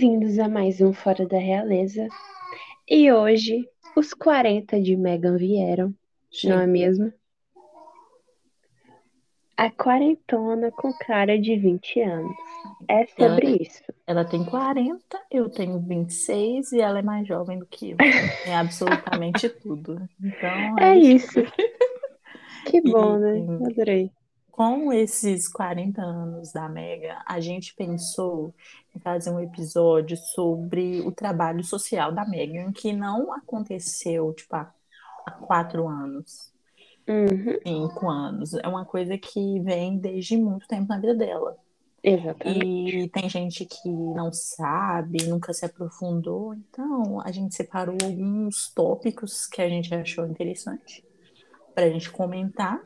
Bem-vindos a mais um Fora da Realeza. E hoje os 40 de Megan vieram, não é mesmo? A quarentona com cara de 20 anos. É sobre Ela, isso. ela tem 40, eu tenho 26 e ela é mais jovem do que eu. É absolutamente tudo. Então, É é isso. isso. Que bom, E né? Adorei. Com esses 40 anos da Mega, a gente pensou em fazer um episódio sobre o trabalho social da Megan, que não aconteceu, tipo, há, há quatro anos, Uhum, cinco anos. É uma coisa que vem desde muito tempo na vida dela. exatamente. E tem gente que não sabe, nunca se aprofundou, então a gente separou alguns tópicos que a gente achou interessante para a gente comentar,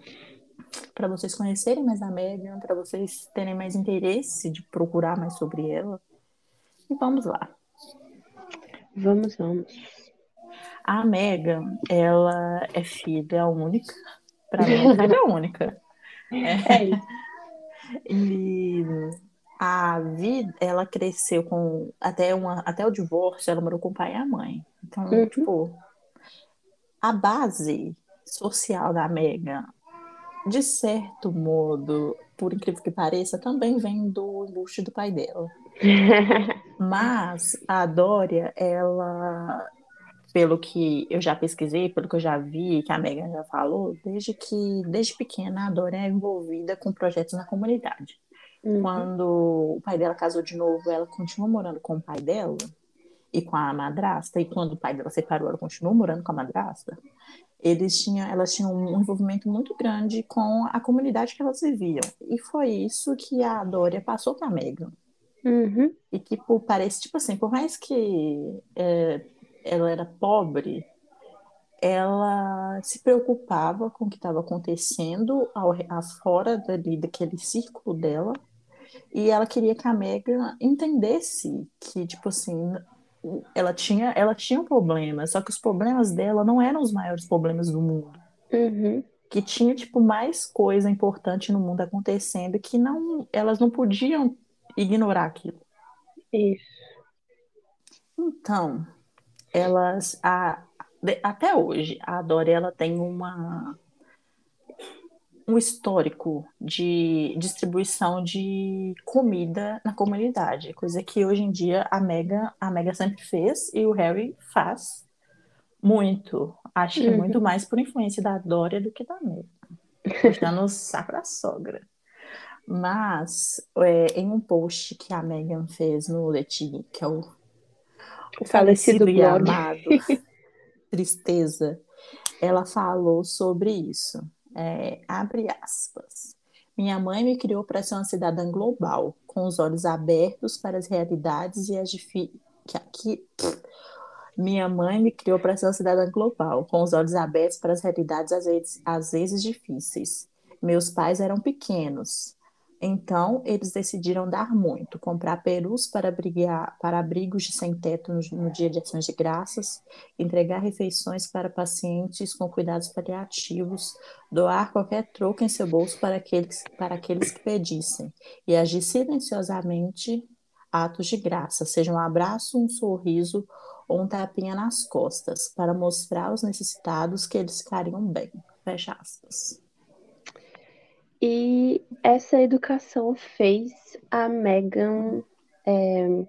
para vocês conhecerem mais a Megan, para vocês terem mais interesse de procurar mais sobre ela. E vamos lá. Vamos, vamos. A Megan, ela é filha única, para mim é filha única. É isso. E a vida, ela cresceu com até uma, até o divórcio, ela morou com o pai e a mãe. Então, Uhum. tipo, a base social da Megan, de certo modo, por incrível que pareça, também vem do embuste do pai dela. Mas a Dória, ela, pelo que eu já pesquisei, pelo que eu já vi, que a Megan já falou, desde que, desde pequena, a Dória é envolvida com projetos na comunidade. Uhum, Quando o pai dela casou de novo, ela continuou morando com o pai dela e com a madrasta, e quando o pai dela separou, ela continuou morando com a madrasta. Eles tinham, elas tinham um envolvimento muito grande com a comunidade que elas viviam. E foi isso que a Dória passou para a Megan. uhum, E que por, parece, tipo assim, por mais que é, ela era pobre, ela se preocupava com o que estava acontecendo ao, afora dali, daquele círculo dela. E ela queria que a Megan entendesse que, tipo assim, ela tinha, ela tinha um problema, só que os problemas dela não eram os maiores problemas do mundo. uhum. Que tinha, tipo, mais coisa importante no mundo acontecendo que não, elas não podiam ignorar aquilo. Isso. Então, elas, a, até hoje, a Dória, ela tem uma, um histórico de distribuição de comida na comunidade, coisa que hoje em dia a Mega, a Mega sempre fez e o Harry faz muito. Acho que Uhum. muito mais por influência da Dória do que da Mega. Puxando o saco da sogra. Mas, é, em um post que a Megan fez no Letini, que é o, o Falecido falecido e amado Tristeza, ela falou sobre isso. É, abre aspas. Minha mãe me criou para ser uma cidadã global, com os olhos abertos para as realidades e as difi... que aqui minha mãe me criou para ser uma cidadã global, com os olhos abertos para as realidades às vezes, às vezes difíceis. Meus pais eram pequenos, então eles decidiram dar muito, comprar perus para, abrigar, para abrigos de sem-teto no, no dia de ações de graças, entregar refeições para pacientes com cuidados paliativos, doar qualquer troco em seu bolso para aqueles, para aqueles que pedissem, e agir silenciosamente atos de graça, seja um abraço, um sorriso ou um tapinha nas costas, para mostrar aos necessitados que eles ficariam bem. Fecha aspas. E essa educação fez a Megan é,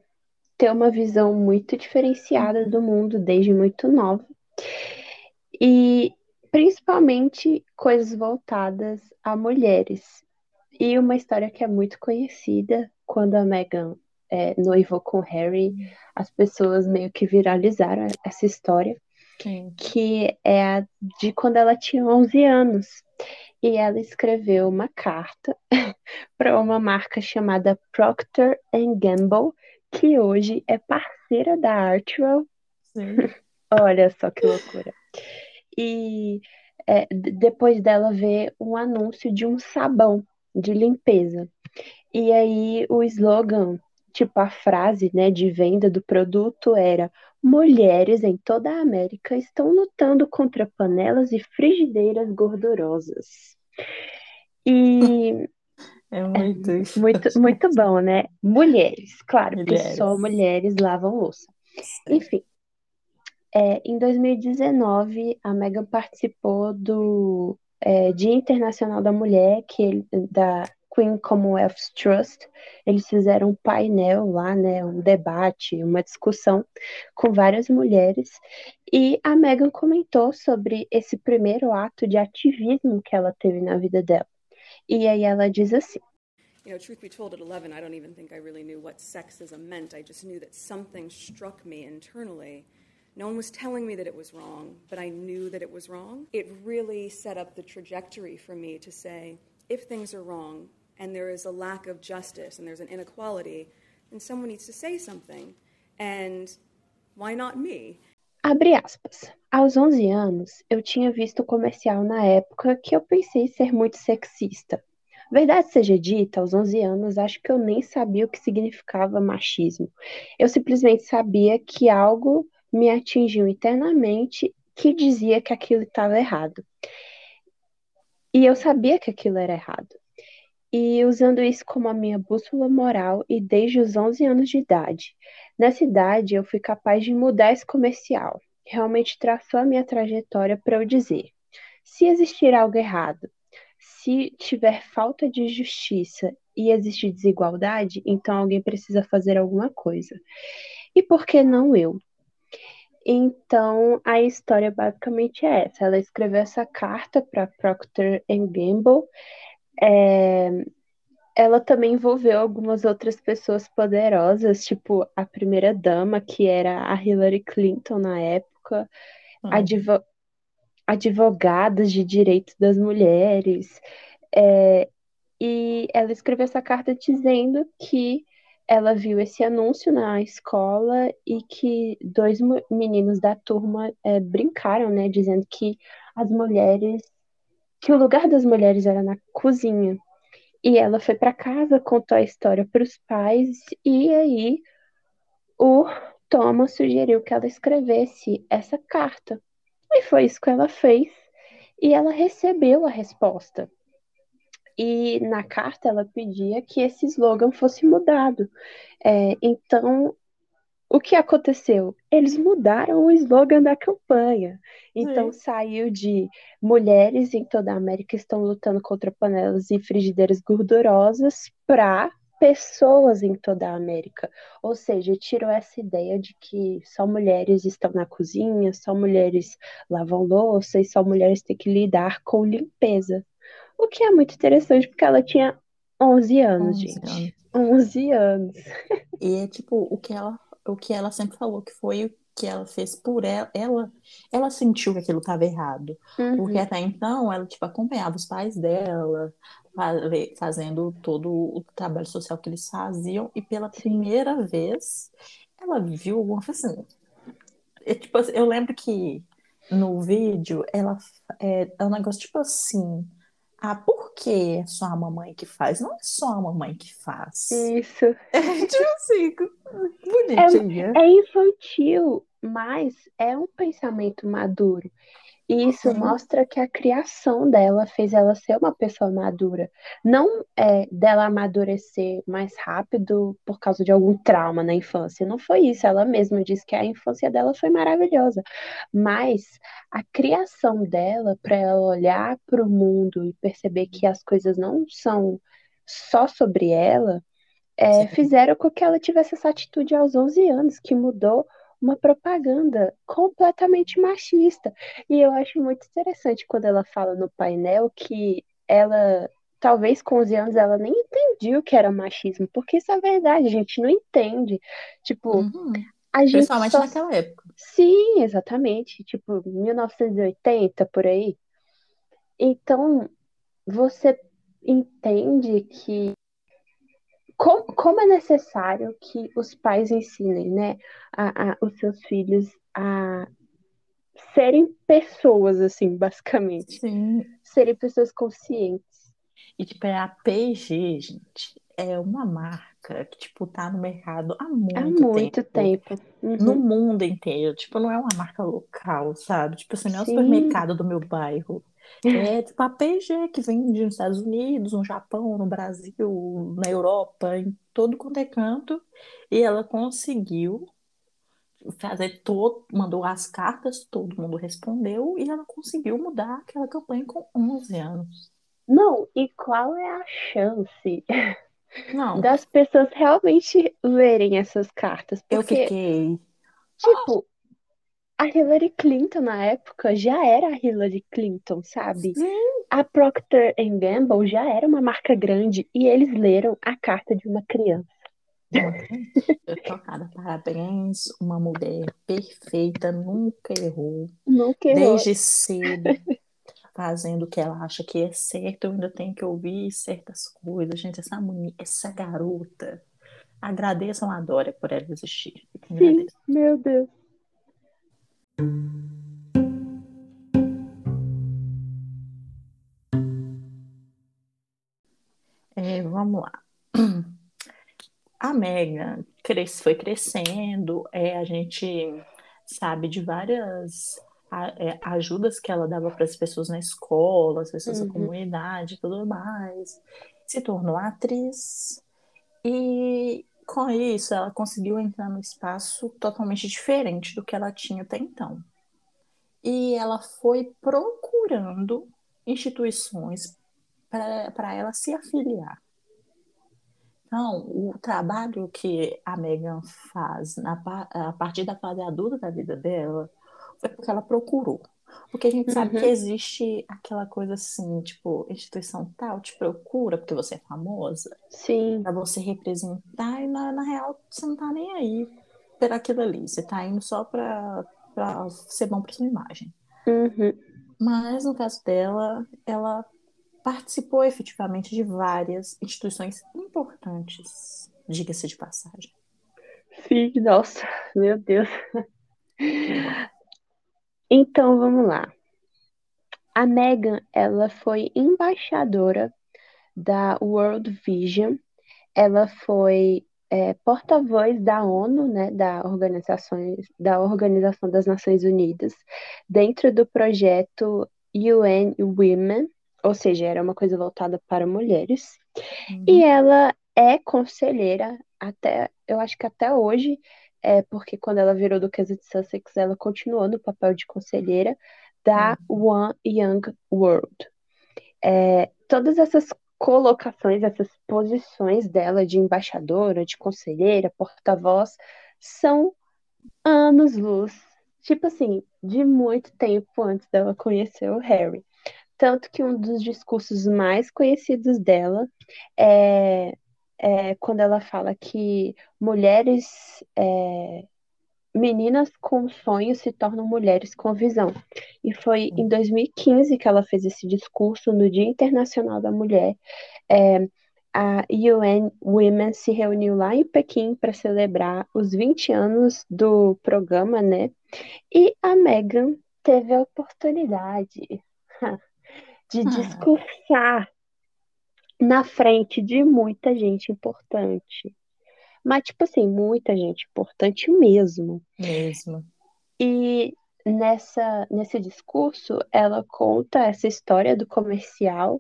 ter uma visão muito diferenciada do mundo desde muito nova. E principalmente coisas voltadas a mulheres. E uma história que é muito conhecida, quando a Megan é, noivou com Harry, as pessoas meio que viralizaram essa história, Sim. que é a de quando ela tinha 11 anos. E ela escreveu uma carta para uma marca chamada Procter Gamble, que hoje é parceira da Artwell. Olha só que loucura. E é, depois dela ver um anúncio de um sabão de limpeza. E aí o slogan, tipo a frase, né, de venda do produto era: Mulheres em toda a América estão lutando contra panelas e frigideiras gordurosas. E É muito é, muito, muito bom, né? Mulheres, claro, mulheres. porque só mulheres lavam louça. Sim. Enfim, é, em 2019, a Megan participou do é, Dia Internacional da Mulher, que ele, da Queen Commonwealth Trust. Eles fizeram um painel lá, né, um debate, uma discussão com várias mulheres. E a Megan comentou sobre esse primeiro ato de ativismo que ela teve na vida dela. E aí ela diz assim: You know, truth be told, at 11, I don't even think I really knew what sexism meant. I just knew that something struck me internally No one was telling me that it was wrong, but I knew that it was wrong. It really set up the trajectory for me to say if things are wrong and there is a lack of justice and there's an inequality, then someone needs to say something. And why not me? Abre aspas. Aos 11 anos, eu tinha visto comercial na época que eu pensei ser muito sexista. Verdade seja dita, aos 11 anos, acho que eu nem sabia o que significava machismo. Eu simplesmente sabia que algo me atingiu internamente que dizia que aquilo estava errado. E eu sabia que aquilo era errado. E usando isso como a minha bússola moral e desde os 11 anos de idade. Nessa idade, eu fui capaz de mudar esse comercial. Realmente traçou a minha trajetória para eu dizer: se existir algo errado, se tiver falta de justiça e existe desigualdade, então alguém precisa fazer alguma coisa. E por que não eu? Então, a história basicamente é essa. Ela escreveu essa carta para Procter Gamble. É... Ela também envolveu algumas outras pessoas poderosas, tipo a primeira dama, que era a Hillary Clinton na época, uhum. advo... advogados de direitos das mulheres. É... E ela escreveu essa carta dizendo que ela viu esse anúncio na escola e que dois meninos da turma é, brincaram, né, dizendo que as mulheres, que o lugar das mulheres era na cozinha. E ela foi para casa, contou a história para os pais e aí o Thomas sugeriu que ela escrevesse essa carta. E foi isso que ela fez. E ela recebeu a resposta. E na carta ela pedia que esse slogan fosse mudado. É, então, o que aconteceu? Eles mudaram o slogan da campanha. Então Sim. saiu de mulheres em toda a América estão lutando contra panelas e frigideiras gordurosas para pessoas em toda a América. Ou seja, tirou essa ideia de que só mulheres estão na cozinha, só mulheres lavam louça e só mulheres têm que lidar com limpeza. O que é muito interessante, porque ela tinha 11 anos, 11 gente. Anos. 11 anos. E é tipo, o que ela, o que ela sempre falou que foi o que ela fez por ela, ela, ela sentiu que aquilo estava errado. Uhum. Porque até então ela, tipo, acompanhava os pais dela, fazendo todo o trabalho social que eles faziam, e pela primeira vez ela viu alguma coisa assim. É, tipo, eu lembro que no vídeo ela é, é um negócio tipo assim ah, por que é só a mamãe que faz? Não é só a mamãe que faz. Isso. É tipo assim, bonitinha. É, é infantil, mas é um pensamento maduro. E isso uhum. mostra que a criação dela fez ela ser uma pessoa madura. Não é dela amadurecer mais rápido por causa de algum trauma na infância. Não foi isso. Ela mesma disse que a infância dela foi maravilhosa. Mas a criação dela, para ela olhar para o mundo e perceber que as coisas não são só sobre ela, é, fizeram com que ela tivesse essa atitude aos 11 anos, que mudou uma propaganda completamente machista. E eu acho muito interessante quando ela fala no painel que ela, talvez com 11 anos, ela nem entendia o que era machismo, porque isso é verdade, a gente não entende. Tipo, uhum. a gente. Principalmente só... naquela época. Sim, exatamente. Tipo, 1980, por aí. Então, você entende que como, como é necessário que os pais ensinem, né, a, a, os seus filhos a serem pessoas, assim, basicamente. Sim. Serem pessoas conscientes. E, tipo, é a PG, gente. é uma marca que, tipo, tá no mercado há muito, há muito tempo. tempo. Uhum. No mundo inteiro. Tipo, não é uma marca local, sabe? Tipo assim, não é o supermercado do meu bairro. É tipo a P&G que vende nos Estados Unidos, no Japão, no Brasil, na Europa, em todo quanto é canto. E ela conseguiu fazer todo, mandou as cartas, todo mundo respondeu e ela conseguiu mudar aquela campanha com 11 anos. Não, e qual é a chance Não, das pessoas realmente lerem essas cartas? eu Porque, fiquei. tipo, a Hillary Clinton na época já era a Hillary Clinton, sabe? Sim, A Procter Gamble já era uma marca grande e eles leram a carta de uma criança. eu tô chocada. Parabéns, uma mulher perfeita, nunca errou. Nunca errou. desde cedo, fazendo o que ela acha que é certo, eu ainda tenho que ouvir certas coisas. Gente, essa mulher, essa garota, agradeçam a Dória por ela existir. Sim, meu Deus. É, vamos lá. A Megan cres- foi crescendo, é, a gente sabe de várias a- é, ajudas que ela dava para as pessoas na escola, as pessoas da Uhum. comunidade e tudo mais. Se tornou atriz e com isso ela conseguiu entrar num espaço totalmente diferente do que ela tinha até então. E ela foi procurando instituições para ela se afiliar. Então, o trabalho que a Megan faz na, a partir da fase adulta da vida dela foi porque ela procurou. Porque a gente sabe Uhum. que existe aquela coisa assim, tipo, instituição tal te procura porque você é famosa, Sim, para você representar, e na, na real você não tá nem aí por aquilo ali. Você tá indo só para ser bom para sua imagem. uhum. Mas no caso dela, ela participou efetivamente de várias instituições importantes, diga-se de passagem. Sim, nossa, meu Deus. Então, vamos lá. A Megan, ela foi embaixadora da World Vision. Ela foi é, porta-voz da ONU, né, da Organização, da Organização das Nações Unidas, dentro do projeto UN Women, ou seja, era uma coisa voltada para mulheres. Uhum. E ela é conselheira até, eu acho que até hoje, é porque quando ela virou duquesa de Sussex, ela continuou no papel de conselheira da One Young World. É, todas essas colocações, essas posições dela de embaixadora, de conselheira, porta-voz, são anos-luz, tipo assim, de muito tempo antes dela conhecer o Harry. Tanto que um dos discursos mais conhecidos dela é, é quando ela fala que mulheres, é, meninas com sonhos se tornam mulheres com visão. E foi em 2015 que ela fez esse discurso no Dia Internacional da Mulher. É, a UN Women se reuniu lá em Pequim para celebrar os 20 anos do programa, né? E a Megan teve a oportunidade de Ah. discursar na frente de muita gente importante. Mas, tipo assim, muita gente importante mesmo. Mesmo. E nessa, nesse discurso, ela conta essa história do comercial,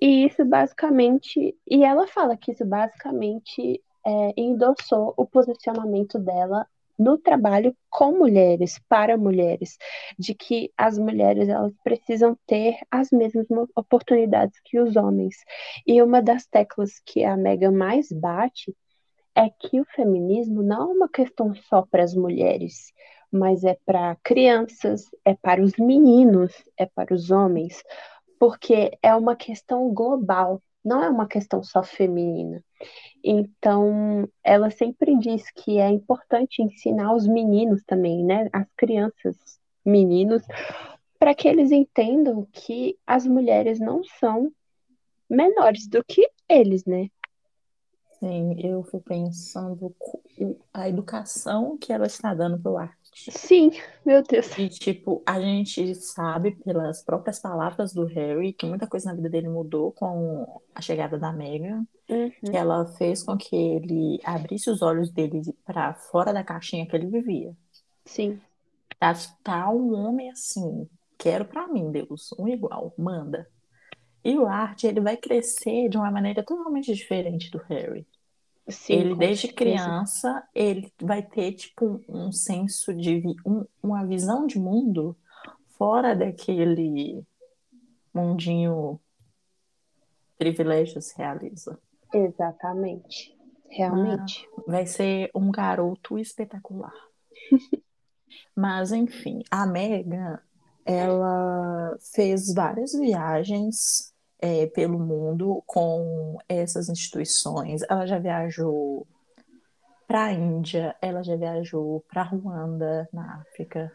e isso basicamente. E ela fala que isso basicamente é, endossou o posicionamento dela no trabalho com mulheres, para mulheres, de que as mulheres elas precisam ter as mesmas oportunidades que os homens. E uma das teclas que a Mega mais bate é que o feminismo não é uma questão só para as mulheres, mas é para crianças, é para os meninos, é para os homens, porque é uma questão global, não é uma questão só feminina. Então, ela sempre diz que é importante ensinar os meninos também, né, as crianças, meninos, para que eles entendam que as mulheres não são menores do que eles, né? Sim, eu fui pensando a educação que ela está dando para o Sim, meu Deus. E, tipo, a gente sabe pelas próprias palavras do Harry que muita coisa na vida dele mudou com a chegada da Meghan. Uhum. Ela fez com que ele abrisse os olhos dele para fora da caixinha que ele vivia. Sim. Tá, tá um homem assim, quero para mim, Deus, um igual, manda. E o Art, ele vai crescer de uma maneira totalmente diferente do Harry. Sim, ele, desde criança, ele vai ter, tipo, um senso de... um- uma visão de mundo fora daquele mundinho privilégios realiza. Exatamente. Realmente. Vai ser um garoto espetacular. Mas, enfim, a Megan, ela fez várias viagens é, pelo mundo com essas instituições. Ela já viajou para a Índia, ela já viajou para Ruanda, na África,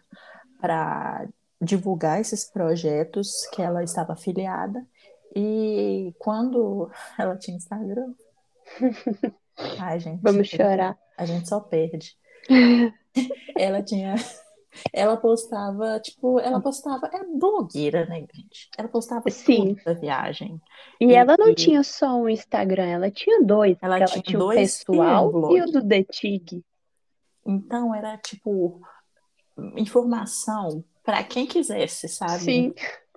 para divulgar esses projetos que ela estava afiliada. E quando ela tinha Instagram, ai, gente, Vamos chorar. a gente só perde. Ela tinha. Ela postava, tipo, ela postava. É blogueira, né, gente? Ela postava Sim. da viagem. E E- ela não e- tinha só um Instagram, ela tinha dois. Ela tinha ela tinha o dois e um pessoal e o do The Tig. Então era tipo informação para quem quisesse, sabe? Sim,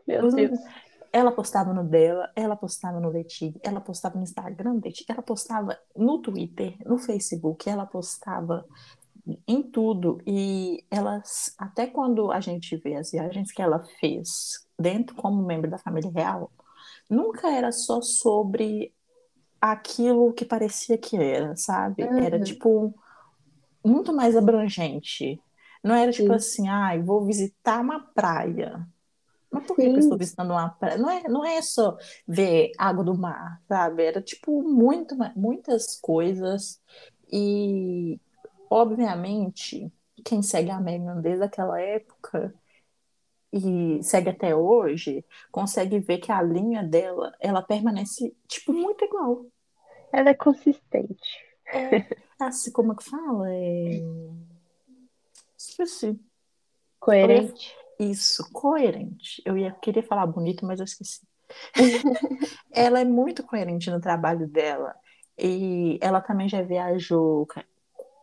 meu Deus. Ela postava no dela, ela postava no Vetig, ela postava no Instagram do Vetig, ela postava no Twitter, no Facebook, ela postava em tudo. E elas, até quando a gente vê as viagens que ela fez dentro como membro da família real, nunca era só sobre aquilo que parecia que era, sabe? Era Uhum. tipo muito mais abrangente. Não era tipo Sim. assim, ai, vou visitar uma praia. Mas por que eu estou visitando uma praia? Não é, não é só ver água do mar, sabe? Era tipo muito, muitas coisas. E, obviamente, quem segue a Megan desde aquela época e segue até hoje, consegue ver que a linha dela, ela permanece, tipo, muito igual. Ela é consistente. É, assim, como é que fala? É... Esqueci. Coerente. Isso, coerente. Eu ia, queria falar bonito, mas eu esqueci. ela é muito coerente no trabalho dela. E ela também já viajou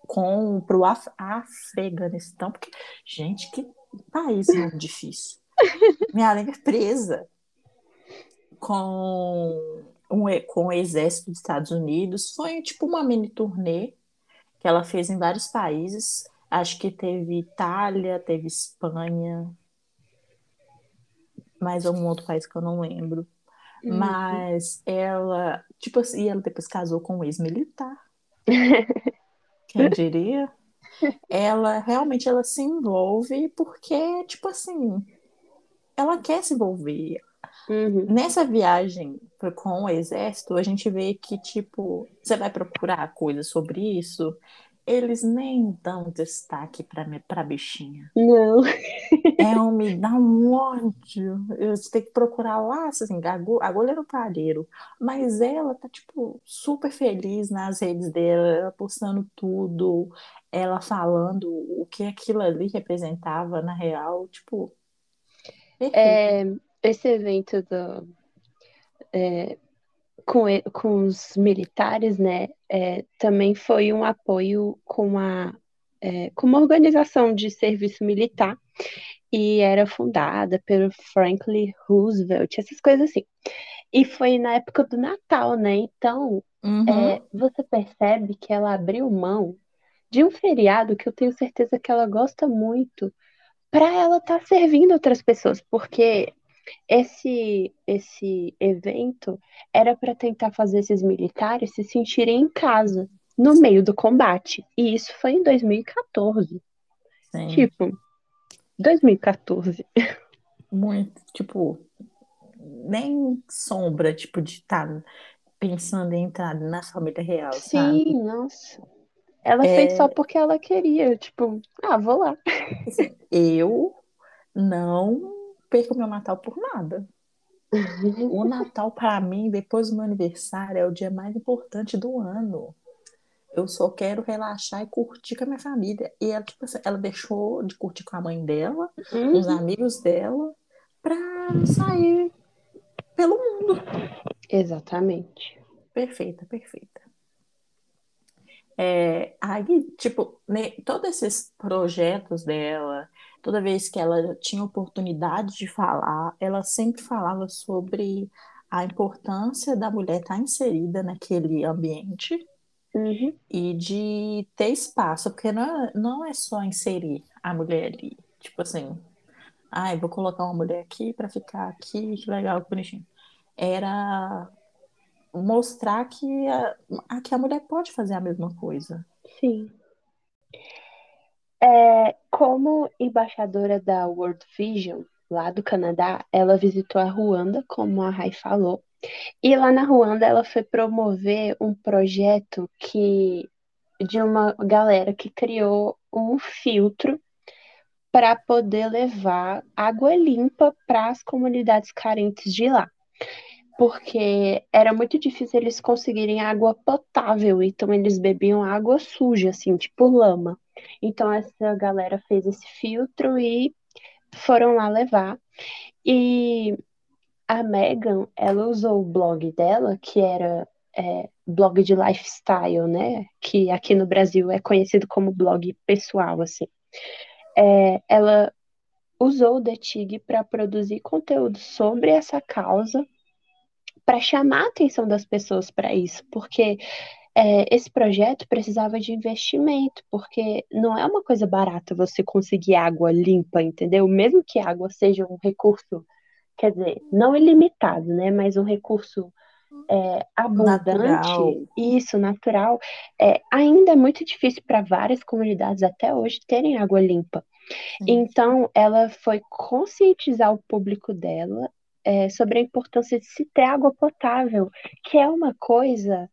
com pro Af Afeganistão, porque, gente, que país muito difícil. Minha língua é presa com, um, com o exército dos Estados Unidos. Foi tipo uma mini turnê que ela fez em vários países. Acho que teve Itália, teve Espanha, mais algum outro país que eu não lembro. Uhum. Mas ela, tipo assim, e ela depois casou com um ex-militar. Quem diria? Ela realmente ela se envolve porque, tipo assim, ela quer se envolver. Uhum. Nessa viagem com o exército, a gente vê que, tipo, você vai procurar coisas sobre isso, eles nem dão destaque pra, me- pra bichinha. Não. É um, me dá um ódio. Eu tenho que procurar lá, assim, agulha, agulha no palheiro. Mas ela tá, tipo, super feliz nas redes dela, ela postando tudo, ela falando o que aquilo ali representava na real, tipo. perfeito. É, esse evento do, é, com, com os militares, né, é, também foi um apoio com, a, é, com uma organização de serviço militar e era fundada pelo Franklin Roosevelt, essas coisas assim. E foi na época do Natal, né? Então, Uhum. é, você percebe que ela abriu mão de um feriado que eu tenho certeza que ela gosta muito para ela estar servindo outras pessoas, porque esse esse evento era para tentar fazer esses militares se sentirem em casa no meio do combate. E isso foi em 2014. Sim. Tipo, 2014. Muito, tipo, nem sombra, tipo, de estar pensando em entrar na família real, sabe? Sim, nossa. Ela É. fez só porque ela queria, tipo, ah, vou lá. Eu não perco meu Natal por nada. O Natal, para mim, depois do meu aniversário, é o dia mais importante do ano. eu só quero relaxar e curtir com a minha família. E ela, tipo assim, ela deixou de curtir com a mãe dela, Uhum. com os amigos dela, pra sair pelo mundo. Exatamente. Perfeita, perfeita. É, aí, tipo, né, todos esses projetos dela, toda vez que ela tinha oportunidade de falar, ela sempre falava sobre a importância da mulher estar inserida naquele ambiente Uhum. e de ter espaço, porque não é, não é só inserir a mulher ali, tipo assim, ai, vou colocar uma mulher aqui para ficar aqui, que legal, que bonitinho. Era mostrar que a, a- que a mulher pode fazer a mesma coisa. Sim. É, como embaixadora da World Vision, lá do Canadá, ela visitou a Ruanda, como a Rai falou. E lá na Ruanda ela foi promover um projeto que de uma galera que criou um filtro para poder levar água limpa para as comunidades carentes de lá. Porque era muito difícil eles conseguirem água potável, então eles bebiam água suja, assim, tipo lama. Então essa galera fez esse filtro e foram lá levar. E a Megan, ela usou o blog dela, que era é, blog de lifestyle, né? Que aqui no Brasil é conhecido como blog pessoal, assim. É, ela usou o The Tig para produzir conteúdo sobre essa causa, para chamar a atenção das pessoas para isso, porque é, esse projeto precisava de investimento, porque não é uma coisa barata você conseguir água limpa, entendeu? Mesmo que a água seja um recurso, quer dizer, não ilimitado, né? Mas um recurso é, abundante, Natural. isso, natural, é, ainda é muito difícil para várias comunidades até hoje terem água limpa. Sim. Então, ela foi conscientizar o público dela é, sobre a importância de se ter água potável, que é uma coisa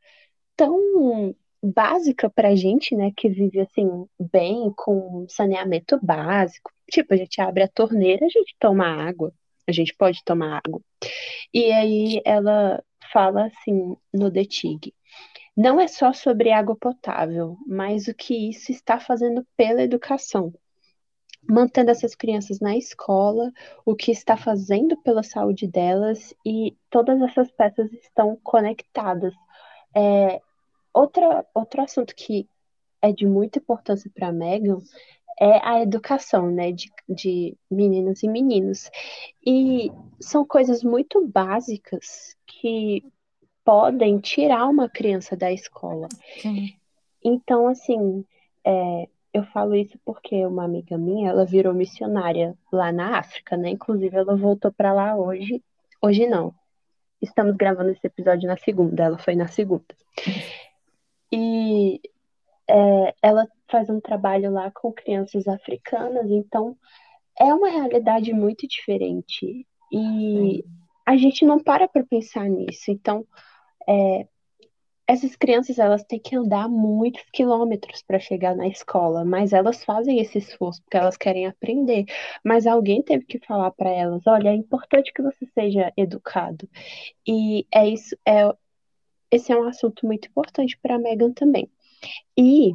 tão básica pra gente, né, que vive assim bem com saneamento básico. Tipo, a gente abre a torneira, a gente toma água, a gente pode tomar água. E aí ela fala assim no The Tig, não é só sobre água potável, mas o que isso está fazendo pela educação. Mantendo essas crianças na escola, o que está fazendo pela saúde delas, e todas essas peças estão conectadas. É, outra, outro assunto que é de muita importância para a Megan é a educação, né, de, de meninas e meninos. E são coisas muito básicas que podem tirar uma criança da escola. Sim. Então, assim, é, eu falo isso porque uma amiga minha, ela virou missionária lá na África, né? Inclusive, ela voltou para lá hoje. Hoje não. Estamos gravando esse episódio na segunda, ela foi na segunda. E é, ela faz um trabalho lá com crianças africanas, então é uma realidade muito diferente. E a gente não para para pensar nisso. Então, é, essas crianças elas têm que andar muitos quilômetros para chegar na escola, mas elas fazem esse esforço porque elas querem aprender. Mas alguém teve que falar para elas, olha, é importante que você seja educado. E é isso, é esse é um assunto muito importante para a Megan também. E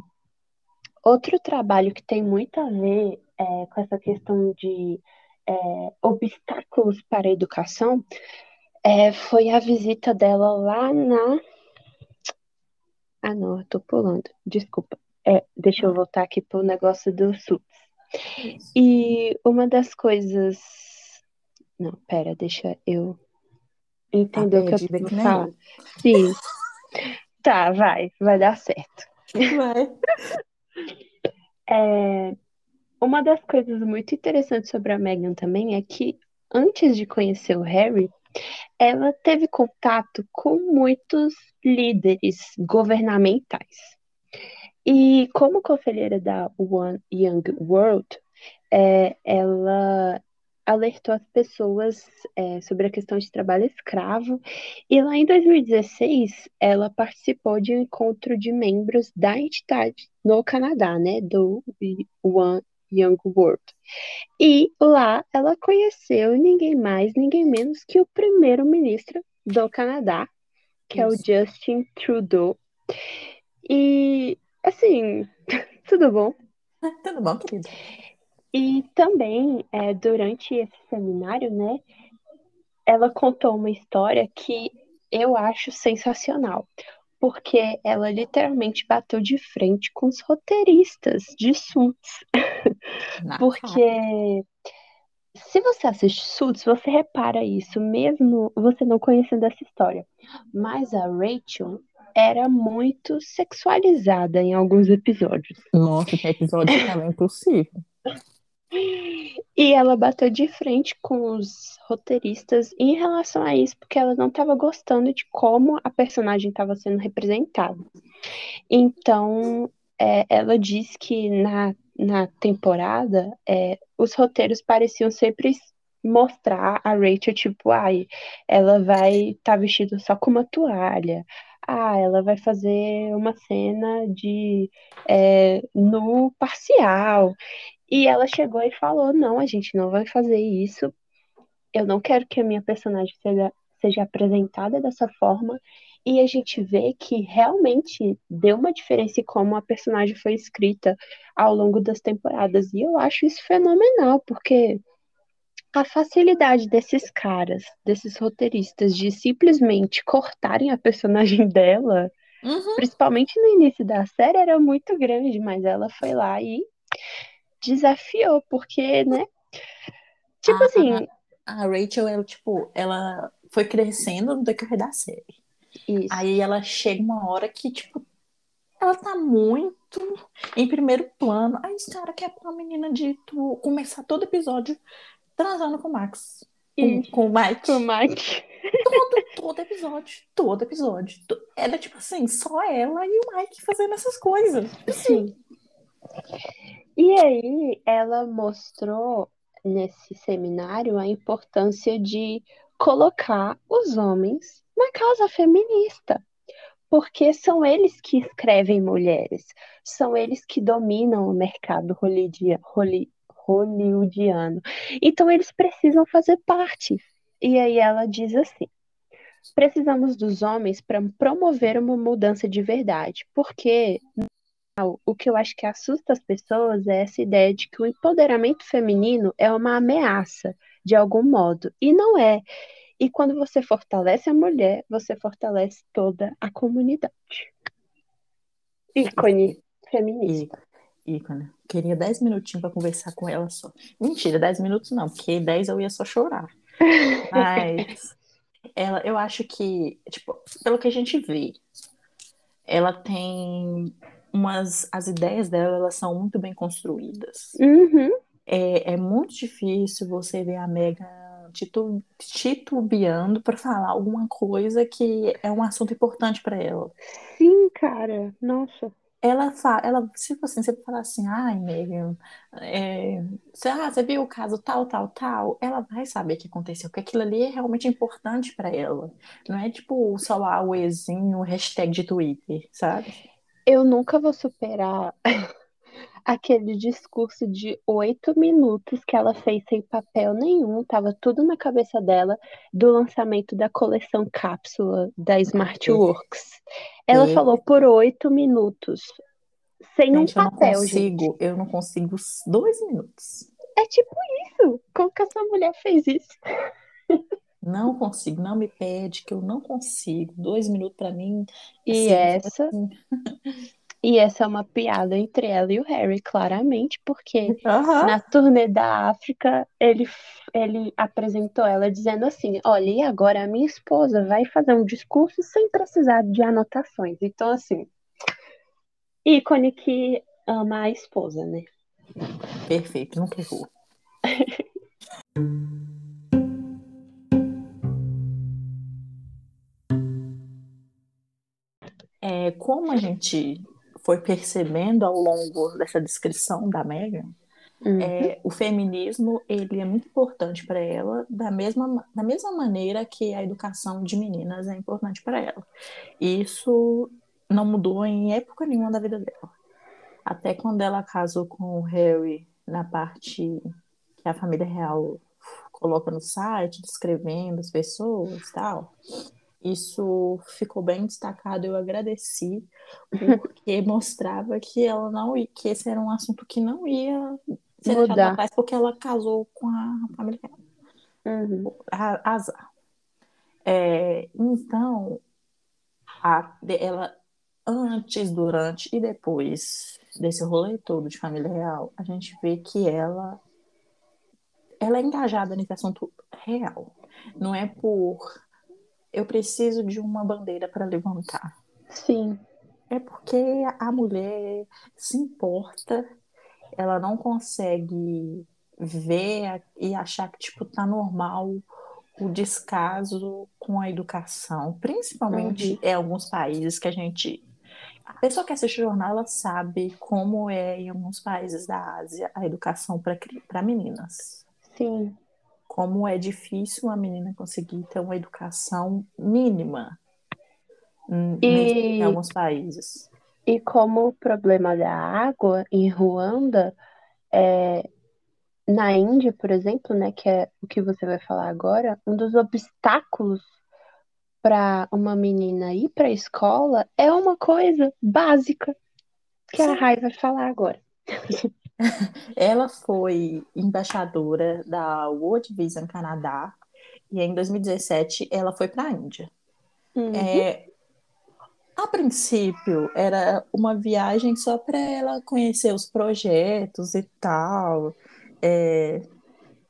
outro trabalho que tem muito a ver é, com essa questão de é, obstáculos para a educação é, foi a visita dela lá na. Ah, não, eu tô pulando. Desculpa. É, deixa eu voltar aqui pro negócio do. Isso. E uma das coisas. Não, pera, deixa eu Tá entender o que eu falar. eu. Sim. Tá, vai, vai dar certo. Vai. É, uma das coisas muito interessantes sobre a Meghan também é que antes de conhecer o Harry, ela teve contato com muitos líderes governamentais. E como conselheira da One Young World, é, ela alertou as pessoas é, sobre a questão de trabalho escravo. E lá em 2016, ela participou de um encontro de membros da entidade no Canadá, né, do One Young World. E lá ela conheceu ninguém mais, ninguém menos que o primeiro-ministro do Canadá, que é o Isso. Justin Trudeau. E, assim, tudo bom? Tudo bom, querido? E também, é, durante esse seminário, né, ela contou uma história que eu acho sensacional, porque ela literalmente bateu de frente com os roteiristas de Suits. Porque se você assiste Suits, você repara isso, mesmo você não conhecendo essa história. Mas a Rachel era muito sexualizada em alguns episódios. Nossa, esse episódio estava impossível. E ela bateu de frente com os roteiristas em relação a isso, porque ela não estava gostando de como a personagem estava sendo representada. Então, é, ela diz que na, na temporada, é, os roteiros pareciam sempre mostrar a Rachel, tipo, ai, ela vai estar tá vestida só com uma toalha. Ah, ela vai fazer uma cena de é, nu parcial. E ela chegou e falou: não, a gente não vai fazer isso. Eu não quero que a minha personagem seja, seja apresentada dessa forma. E a gente vê que realmente deu uma diferença em como a personagem foi escrita ao longo das temporadas. E eu acho isso fenomenal, porque a facilidade desses caras, desses roteiristas, de simplesmente cortarem a personagem dela, Uhum. principalmente no início da série, era muito grande, mas ela foi lá e desafiou, porque, né? Tipo Ah, assim, A Rachel, ela, tipo, ela foi crescendo no decorrer da série. isso. Aí ela chega uma hora que, tipo, ela tá muito em primeiro plano. Aí os caras querem pra uma menina de tu, começar todo episódio transando com o Max. Com, com o Mike. Com o Mike. Todo, todo episódio. Todo episódio. Era tipo assim, só ela e o Mike fazendo essas coisas. Sim. E aí, ela mostrou nesse seminário a importância de colocar os homens na causa feminista. Porque são eles que escrevem mulheres, são eles que dominam o mercado hollywoodiano. holly- hollywoodiano. Então, eles precisam fazer parte. E aí, ela diz assim. Precisamos dos homens para promover uma mudança de verdade, porque o que eu acho que assusta as pessoas é essa ideia de que o empoderamento feminino é uma ameaça, de algum modo, e não é. E quando você fortalece a mulher, você fortalece toda a comunidade. Ícone feminista. Ícone. Queria 10 minutinhos pra conversar com ela só. Mentira, 10 minutos não, porque 10 eu ia só chorar. Mas ela, eu acho que, tipo, pelo que a gente vê, ela tem umas. As ideias dela, elas são muito bem construídas. Uhum, É, é muito difícil você ver a Megan titu, titubeando para falar alguma coisa que é um assunto importante para ela. sim, cara. Nossa. Ela fala, ela, tipo assim, você fala assim, ai, Megan, é, você, ah, você viu o caso tal, tal, tal, ela vai saber o que aconteceu, porque aquilo ali é realmente importante para ela. Não é tipo só lá o exinho, o hashtag de Twitter, sabe? Eu nunca vou superar aquele discurso de oito minutos que ela fez sem papel nenhum, tava tudo na cabeça dela, do lançamento da coleção cápsula da Smartworks. Ela falou por oito minutos, sem um Gente, eu não papel, gente. consigo, eu não consigo dois minutos. É tipo isso. Como que essa mulher fez isso? Não consigo, não me pede que eu não consigo. Dois minutos para mim. E assim, essa, assim. E essa é uma piada entre ela e o Harry, claramente, porque Aham. Na turnê da África, ele, ele apresentou ela dizendo assim: Olha, e agora a minha esposa vai fazer um discurso sem precisar de anotações. Então, assim, ícone que ama a esposa, né? Perfeito, nunca errou. É, como a gente foi percebendo ao longo dessa descrição da Megan, Uhum. é, o feminismo ele é muito importante para ela, da mesma, da mesma maneira que a educação de meninas é importante para ela. E isso não mudou em época nenhuma da vida dela. Até quando ela casou com o Harry, na parte que a família real coloca no site, descrevendo as pessoas e tal, Isso ficou bem destacado, eu agradeci, porque mostrava que ela não ia, que esse era um assunto que não ia ser deixado Mudar. atrás porque ela casou com a família real. Uhum. A- Azar. É, então, a- ela antes, durante e depois desse rolê todo de família real, a gente vê que ela ela é engajada nesse assunto real. Não é por eu preciso de uma bandeira para levantar. Sim. É porque a mulher se importa, ela não consegue ver e achar que tipo tá normal o descaso com a educação, principalmente Uhum. em alguns países que a gente a pessoa que assiste o jornal ela sabe como é em alguns países da Ásia a educação para meninas. Sim. Como é difícil a menina conseguir ter uma educação mínima hum, E- em alguns países. E como o problema da água em Ruanda, é, na Índia, por exemplo, né, que é o que você vai falar agora, um dos obstáculos para uma menina ir para a escola é uma coisa básica que a Sim. Rai vai falar agora. Ela foi embaixadora da World Vision Canadá e em 2017 ela foi para a Índia. Uhum. É, a princípio era uma viagem só para ela conhecer os projetos e tal. É,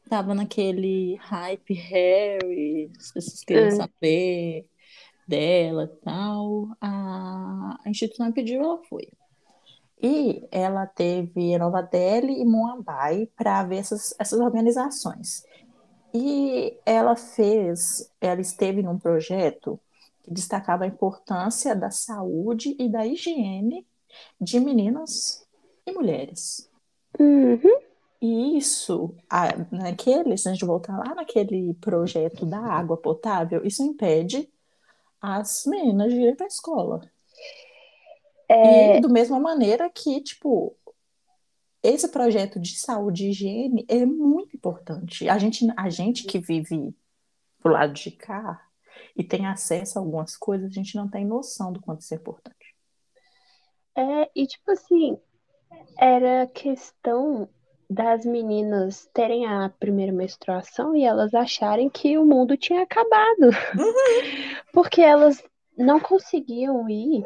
tava naquele hype Harry, pessoas queriam É. saber dela e tal. A, a instituição pediu, ela foi. E ela teve Nova Delhi e Mumbai para ver essas, essas organizações. E ela fez, ela esteve num projeto que destacava a importância da saúde e da higiene de meninas e mulheres. Uhum. E isso, naquele, se a gente voltar lá naquele projeto da água potável, isso impede as meninas de ir para a escola. É, E do mesma maneira que, tipo, esse projeto de saúde e higiene é muito importante. A gente, a gente que vive pro lado de cá e tem acesso a algumas coisas, a gente não tem noção do quanto isso é importante. é, e tipo assim, era questão das meninas terem a primeira menstruação e elas acharem que o mundo tinha acabado. Porque elas não conseguiam ir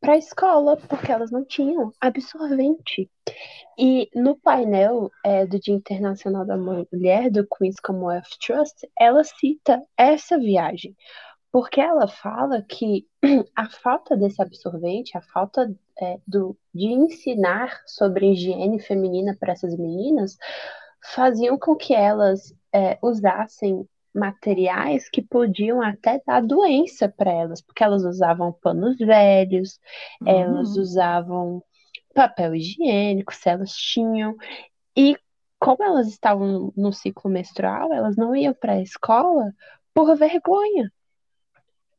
para a escola, porque elas não tinham absorvente. E no painel é, do Dia Internacional da Mulher, do Queen's Commonwealth Trust, ela cita essa viagem. Porque ela fala que a falta desse absorvente, a falta é, do, de ensinar sobre higiene feminina para essas meninas, faziam com que elas é, usassem materiais que podiam até dar doença para elas, porque elas usavam panos velhos, elas Uhum. usavam papel higiênico, se elas tinham. E como elas estavam no ciclo menstrual, elas não iam para a escola por vergonha.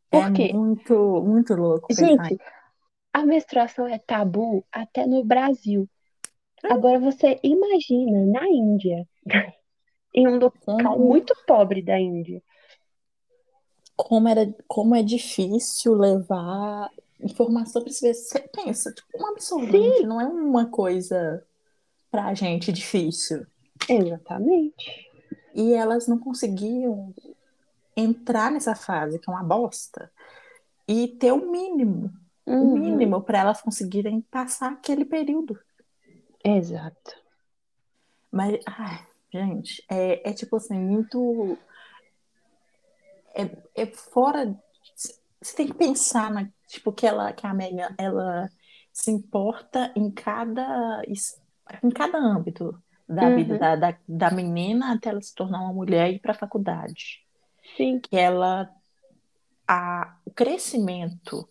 Por É quê? muito, muito louco pensar Gente, a menstruação é tabu até no Brasil. Agora você imagina na Índia, em um local como, muito pobre da Índia. como, era, como é difícil levar informação para você. Você pensa, tipo, um absorvente não é uma coisa pra gente difícil. Exatamente. E elas não conseguiam entrar nessa fase, que é uma bosta, e ter o mínimo, o Uhum. mínimo para elas conseguirem passar aquele período. Exato. Mas, ai, gente, é, é tipo assim, muito. É, é fora. Você tem que pensar na, tipo, que ela, que a Megan, ela se importa em cada, em cada âmbito da vida Uhum. da, da, da menina até ela se tornar uma mulher e ir para a faculdade. Sim. Que ela. A, o crescimento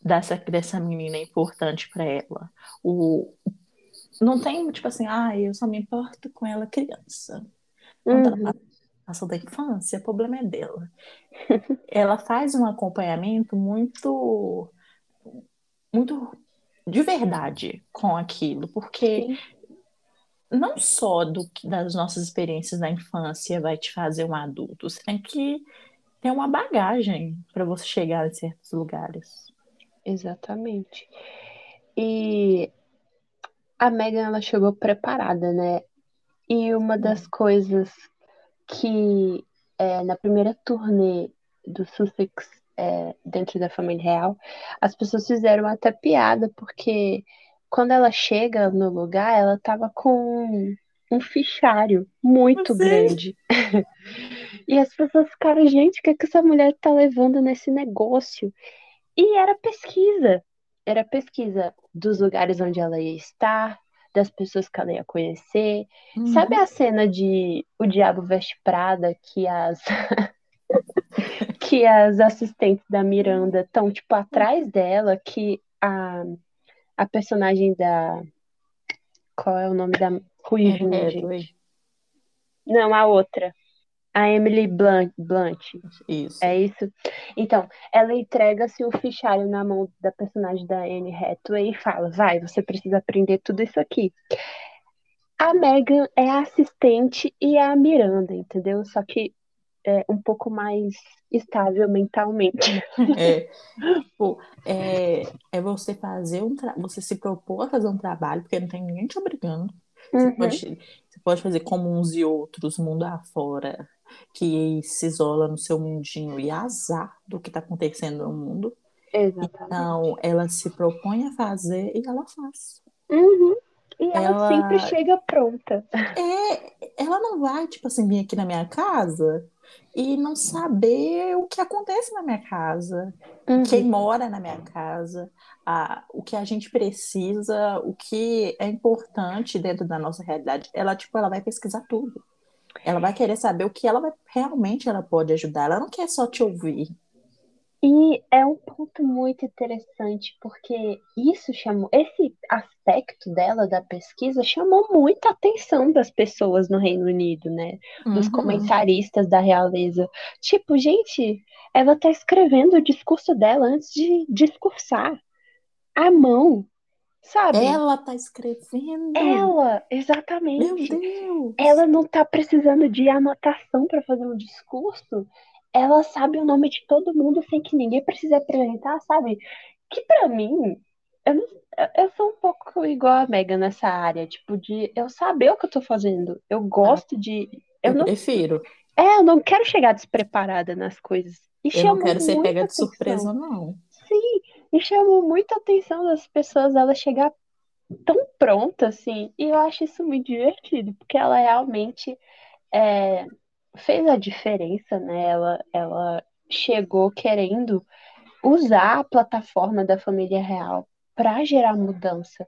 dessa, dessa menina é importante para ela. O, não tem, tipo assim, ah, eu só me importo com ela criança. Uhum. passou da infância, o problema é dela. Ela faz um acompanhamento muito, muito de verdade com aquilo, porque Sim. não só do, das nossas experiências da infância vai te fazer um adulto, você tem que tem uma bagagem para você chegar em certos lugares. Exatamente. E a Megan ela chegou preparada, né? E uma das coisas que é, na primeira turnê do Sussex é, dentro da família real, as pessoas fizeram até piada, porque quando ela chega no lugar, ela tava com um fichário muito grande. e as pessoas ficaram, gente, o que, é que essa mulher tá levando nesse negócio? E era pesquisa. Era pesquisa dos lugares onde ela ia estar, das pessoas que ela ia conhecer. Uhum. Sabe a cena de O Diabo Veste Prada que as que as assistentes da Miranda estão tipo atrás dela, que a a personagem da qual é o nome da Ruivinha, é, gente? Não, a outra. A Emily Blunt, Blunt. Isso. É isso? Então, ela entrega-se o fichário na mão da personagem da Anne Hathaway e fala: vai, você precisa aprender tudo isso aqui. A Megan é a assistente e a Miranda, entendeu? Só que é um pouco mais estável mentalmente. É, tipo, é, é você fazer um você se propor a fazer um trabalho, porque não tem ninguém te obrigando. Você, uhum. pode, você pode fazer como uns e outros, mundo afora, que se isola no seu mundinho e azar do que está acontecendo no mundo. Exatamente. Então, ela se propõe a fazer e ela faz. Uhum. E ela, ela, sempre chega pronta. É, ela não vai, tipo assim, vir aqui na minha casa e não saber o que acontece na minha casa, uhum. quem mora na minha casa, a, o que a gente precisa, o que é importante dentro da nossa realidade. Ela, tipo, ela vai pesquisar tudo. Ela vai querer saber o que ela vai, realmente ela pode ajudar. Ela não quer só te ouvir. E é um ponto muito interessante, porque isso chamou, esse aspecto dela da pesquisa chamou muita atenção das pessoas no Reino Unido, né? Dos uhum. comentaristas da realeza. Tipo, gente, ela tá escrevendo o discurso dela antes de discursar. À mão, sabe? Ela tá escrevendo. Ela, exatamente. Meu Deus. Ela não tá precisando de anotação para fazer um discurso ela sabe o nome de todo mundo sem que ninguém precise apresentar, sabe? Que para mim, eu, não, eu sou um pouco igual a Megan nessa área, tipo, de eu saber o que eu tô fazendo. Eu gosto de. Eu, eu não, prefiro. É, eu não quero chegar despreparada nas coisas. E eu não quero ser pega de surpresa, não. Sim, e chamou muita atenção das pessoas ela chegar tão pronta, assim. E eu acho isso muito divertido, porque ela realmente é, fez a diferença, né? Ela, ela chegou querendo usar a plataforma da família real para gerar mudança.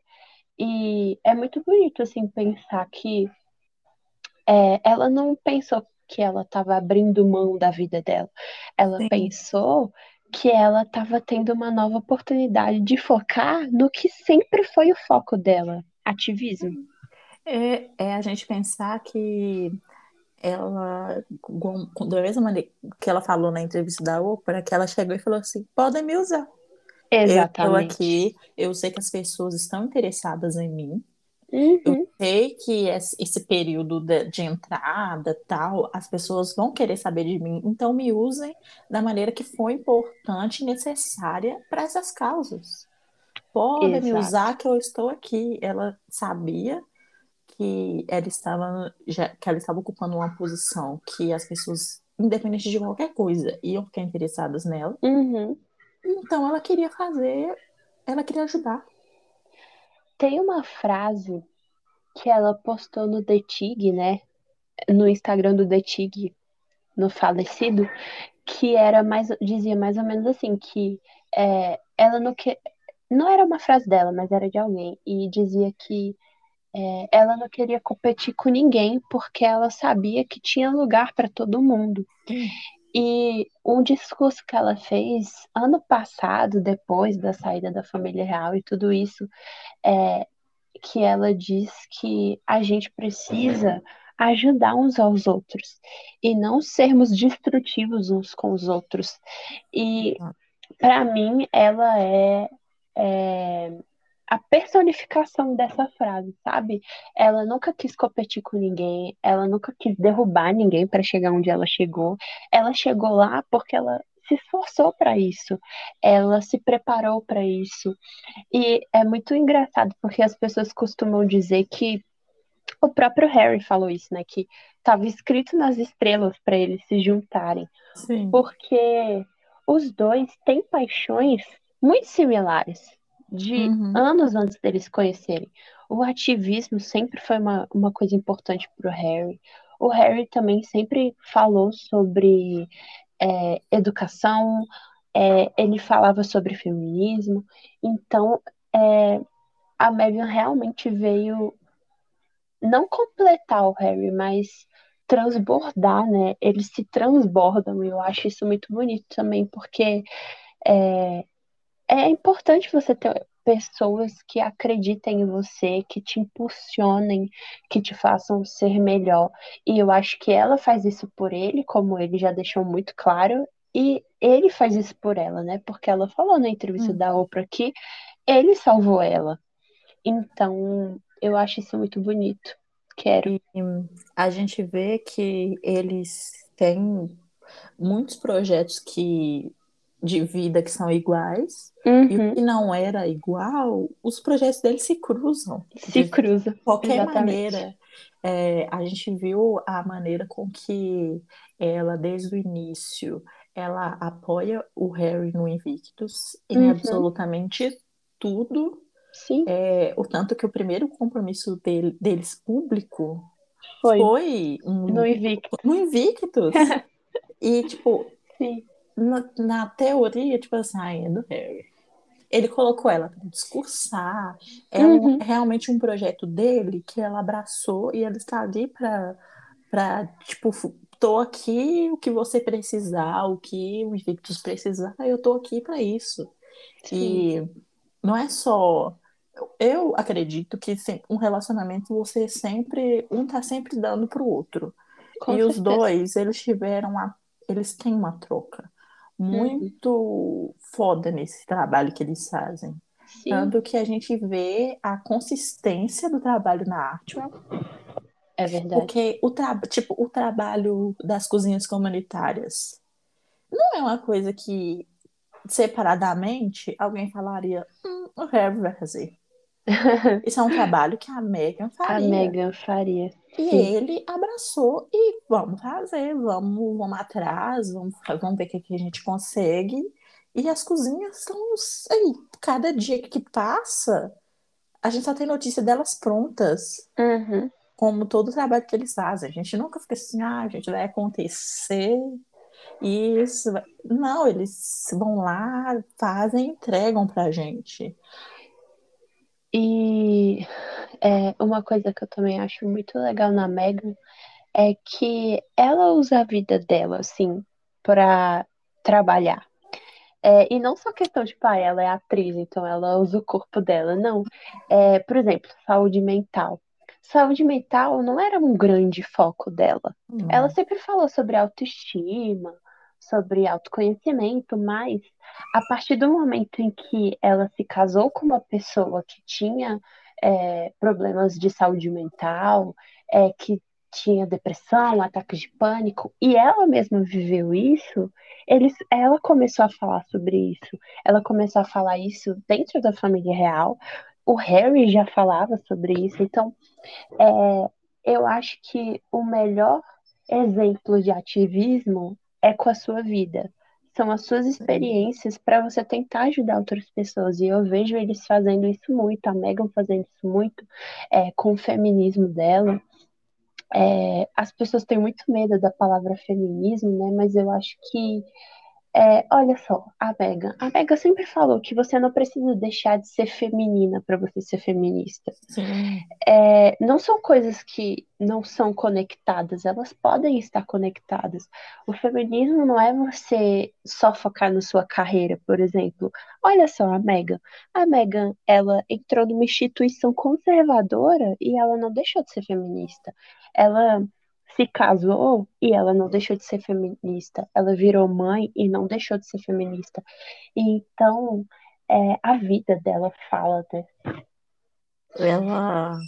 E é muito bonito assim pensar que é, ela não pensou que ela estava abrindo mão da vida dela. Ela Sim. pensou que ela estava tendo uma nova oportunidade de focar no que sempre foi o foco dela, ativismo. É, é a gente pensar que ela, da mesma maneira que ela falou na entrevista da Oprah, que ela chegou e falou assim: podem me usar. Exatamente. Eu estou aqui, eu sei que as pessoas estão interessadas em mim. Uhum. Eu sei que esse período de, de, entrada tal, as pessoas vão querer saber de mim, então me usem da maneira que for importante e necessária para essas causas. Podem me usar que eu estou aqui. Ela sabia que ela estava já, que ela estava ocupando uma posição que as pessoas, independente de qualquer coisa, iam ficar interessadas nela. Uhum. Então ela queria fazer, ela queria ajudar. Tem uma frase que ela postou no The Tig, né? No Instagram do The Tig, no falecido, que era mais dizia mais ou menos assim que é, ela não que não era uma frase dela, mas era de alguém e dizia que é, ela não queria competir com ninguém porque ela sabia que tinha lugar para todo mundo. E um discurso que ela fez ano passado, depois da saída da família real e tudo isso, é que ela diz que a gente precisa ajudar uns aos outros e não sermos destrutivos uns com os outros. E para mim ela é, é a personificação dessa frase, sabe? Ela nunca quis competir com ninguém, ela nunca quis derrubar ninguém para chegar onde ela chegou. Ela chegou lá porque ela se esforçou para isso, ela se preparou para isso. E é muito engraçado porque as pessoas costumam dizer que o próprio Harry falou isso, né? Que estava escrito nas estrelas para eles se juntarem. Sim. Porque os dois têm paixões muito similares, de Uhum. anos antes deles se conhecerem. O ativismo sempre foi uma, uma coisa importante para o Harry. O Harry também sempre falou sobre é, educação, é, ele falava sobre feminismo. Então, é, a Meghan realmente veio não completar o Harry, mas transbordar, né? Eles se transbordam e eu acho isso muito bonito também, porque é, é importante você ter pessoas que acreditem em você, que te impulsionem, que te façam ser melhor. E eu acho que ela faz isso por ele, como ele já deixou muito claro, e ele faz isso por ela, né? Porque ela falou na entrevista Hum. da Oprah que ele salvou ela. Então, eu acho isso muito bonito. Quero. E a gente vê que eles têm muitos projetos que de vida que são iguais, e Uhum, o que não era igual, os projetos deles se cruzam. se De cruza. qualquer Exatamente. maneira, é, a gente viu a maneira com que ela, desde o início, ela apoia o Harry no Invictus em Uhum. absolutamente tudo. Sim, É, o tanto que o primeiro compromisso dele- deles público foi. foi um, No Invictus. no Invictus. E, tipo, Sim. Na, na teoria, tipo assim, ai, é do Harry. Ele colocou ela para discursar. É um- Uhum. é realmente um projeto dele que ela abraçou e ele está ali para, para tipo, tô aqui o que você precisar, o que o Invictus precisar, eu tô aqui para isso. Sim. E não é só. Eu acredito que um relacionamento você sempre. Um tá sempre dando pro outro. Com e os certeza. dois, eles tiveram a, eles têm uma troca muito foda nesse trabalho que eles fazem. Sim. Tanto que a gente vê a consistência do trabalho na arte, É verdade. porque o, tra tipo, o trabalho das cozinhas comunitárias não é uma coisa que separadamente alguém falaria, hum, o Harry vai fazer. Isso é um trabalho que a Megan A faria. Megan faria. E Sim. ele abraçou e vamos fazer, vamos, vamos atrás, vamos, vamos ver o que, que a gente consegue. E as cozinhas estão aí, cada dia que passa, a gente só tem notícia delas prontas, Uhum. como todo o trabalho que eles fazem. A gente nunca fica assim, ah, a gente vai acontecer. Isso, vai-" não, eles vão lá, fazem, entregam pra gente. E é, uma coisa que eu também acho muito legal na Megan é que ela usa a vida dela, assim, pra trabalhar. É, e não só questão de, pá, ela é atriz, então ela usa o corpo dela, não. É, por exemplo, saúde mental. Saúde mental não era um grande foco dela. Hum, Ela sempre falou sobre autoestima, sobre autoconhecimento, mas a partir do momento em que ela se casou com uma pessoa que tinha é, problemas de saúde mental, é, que tinha depressão, ataques de pânico, e ela mesma viveu isso, eles, ela começou a falar sobre isso. Ela começou a falar isso dentro da família real. O Harry já falava sobre isso, então é, eu acho que o melhor exemplo de ativismo é com a sua vida. São as suas experiências para você tentar ajudar outras pessoas. E eu vejo eles fazendo isso muito, a Megan fazendo isso muito é, com o feminismo dela. É, as pessoas têm muito medo da palavra feminismo, né? Mas eu acho que é, olha só, a Megan. A Megan sempre falou que você não precisa deixar de ser feminina para você ser feminista. É, não são coisas que não são conectadas, elas podem estar conectadas. O feminismo não é você só focar na sua carreira, por exemplo. Olha só a Megan. A Megan, ela entrou numa instituição conservadora e ela não deixou de ser feminista. Ela se casou e ela não deixou de ser feminista. Ela virou mãe e não deixou de ser feminista. Então, é, a vida dela fala, né? Ela,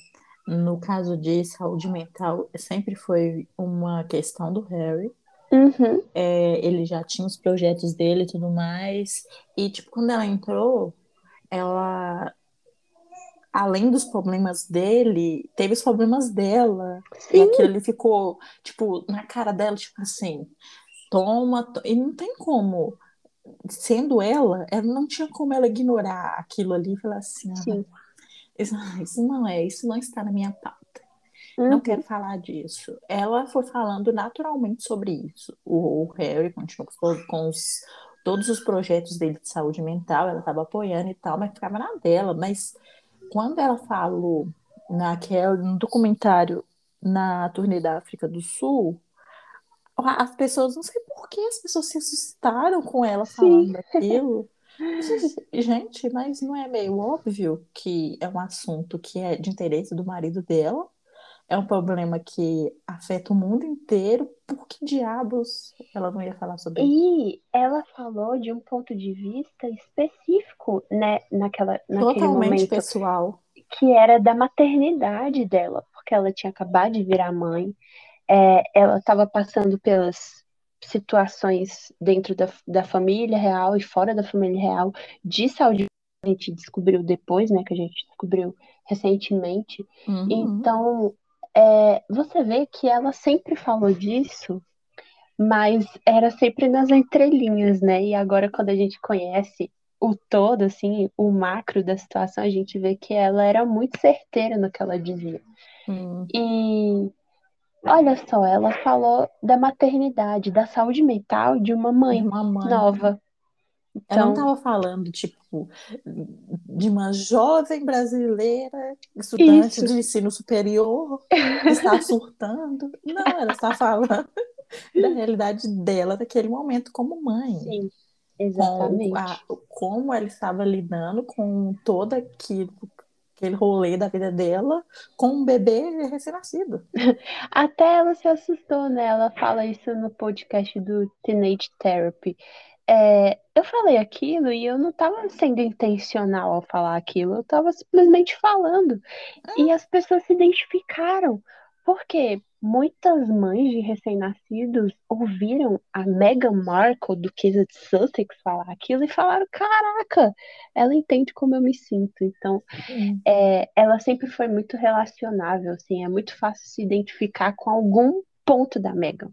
no caso de saúde mental, sempre foi uma questão do Harry. Uhum. É, ele já tinha os projetos dele e tudo mais. E, tipo, quando ela entrou, ela, além dos problemas dele, teve os problemas dela. Sim. E aquilo ali ficou, tipo, na cara dela, tipo assim, toma, to... e não tem como. Sendo ela, ela não tinha como ela ignorar aquilo ali e falar assim, ah, isso, isso não é, isso não está na minha pauta. Uhum. Não quero falar disso. Ela foi falando naturalmente sobre isso. O, o Harry continuou com, com os, todos os projetos dele de saúde mental, ela estava apoiando e tal, mas ficava na dela. Mas quando ela falou naquele, no documentário na turnê da África do Sul, as pessoas, não sei por que as pessoas se assustaram com ela falando Sim. daquilo. Gente, mas não é meio óbvio que é um assunto que é de interesse do marido dela? É um problema que afeta o mundo inteiro. Por que diabos ela não ia falar sobre isso? E ela falou de um ponto de vista específico, né, naquela, naquele Totalmente momento, pessoal. que era da maternidade dela, porque ela tinha acabado de virar mãe, é, ela estava passando pelas situações dentro da, da família real e fora da família real de saúde a gente descobriu depois, né, que a gente descobriu recentemente. Uhum. Então, é, você vê que ela sempre falou disso, mas era sempre nas entrelinhas, né? E agora, quando a gente conhece o todo, assim, o macro da situação, a gente vê que ela era muito certeira no que ela dizia. Hum. E olha só, ela falou da maternidade, da saúde mental de uma mãe Uma mãe. nova. Ela não Então, estava falando, tipo, de uma jovem brasileira, estudante Isso. de ensino superior, que está surtando. Não, ela está falando da realidade dela naquele momento como mãe. sim, Com exatamente. a- como ela estava lidando com todo aquilo, aquele rolê da vida dela, com um bebê recém-nascido. Até ela se assustou, né? Ela fala isso no podcast do Teenage Therapy. É, eu falei aquilo e eu não estava sendo intencional ao falar aquilo, eu estava simplesmente falando. E as pessoas se identificaram, porque muitas mães de recém-nascidos ouviram a Meghan Markle, duquesa de Sussex, falar aquilo e falaram: Caraca, ela entende como eu me sinto. Então, é, ela sempre foi muito relacionável, assim, é muito fácil se identificar com algum ponto da Meghan.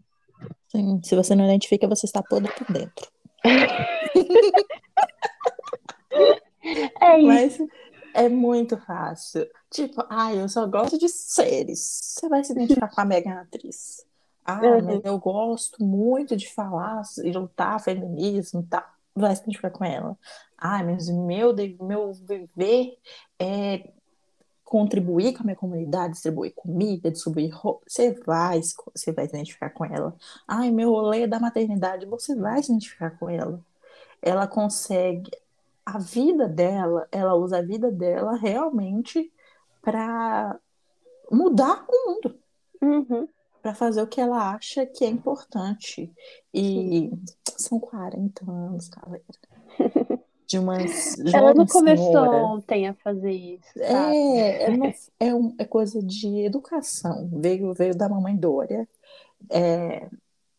Sim, se você não identifica, você está podre por dentro. É isso. Mas é muito fácil. Tipo, ai, eu só gosto de séries. Você vai se identificar com a Megan atriz. Ah, Uhum. mas eu gosto muito de falar e lutar feminismo e tal. Vai se identificar com ela. Ah, mas meu, meu viver é contribuir com a minha comunidade, distribuir comida, distribuir roupa. Você vai, se- você vai se identificar com ela. Ai, meu rolê da maternidade, você vai se identificar com ela. Ela consegue a vida dela, ela usa a vida dela realmente para mudar o mundo, Uhum. para fazer o que ela acha que é importante. E são 40 anos, galera. De uma Ela não começou senhora. ontem a fazer isso, sabe? É, é, não- é, um- é coisa de educação. Veio, veio da mamãe Dória. É,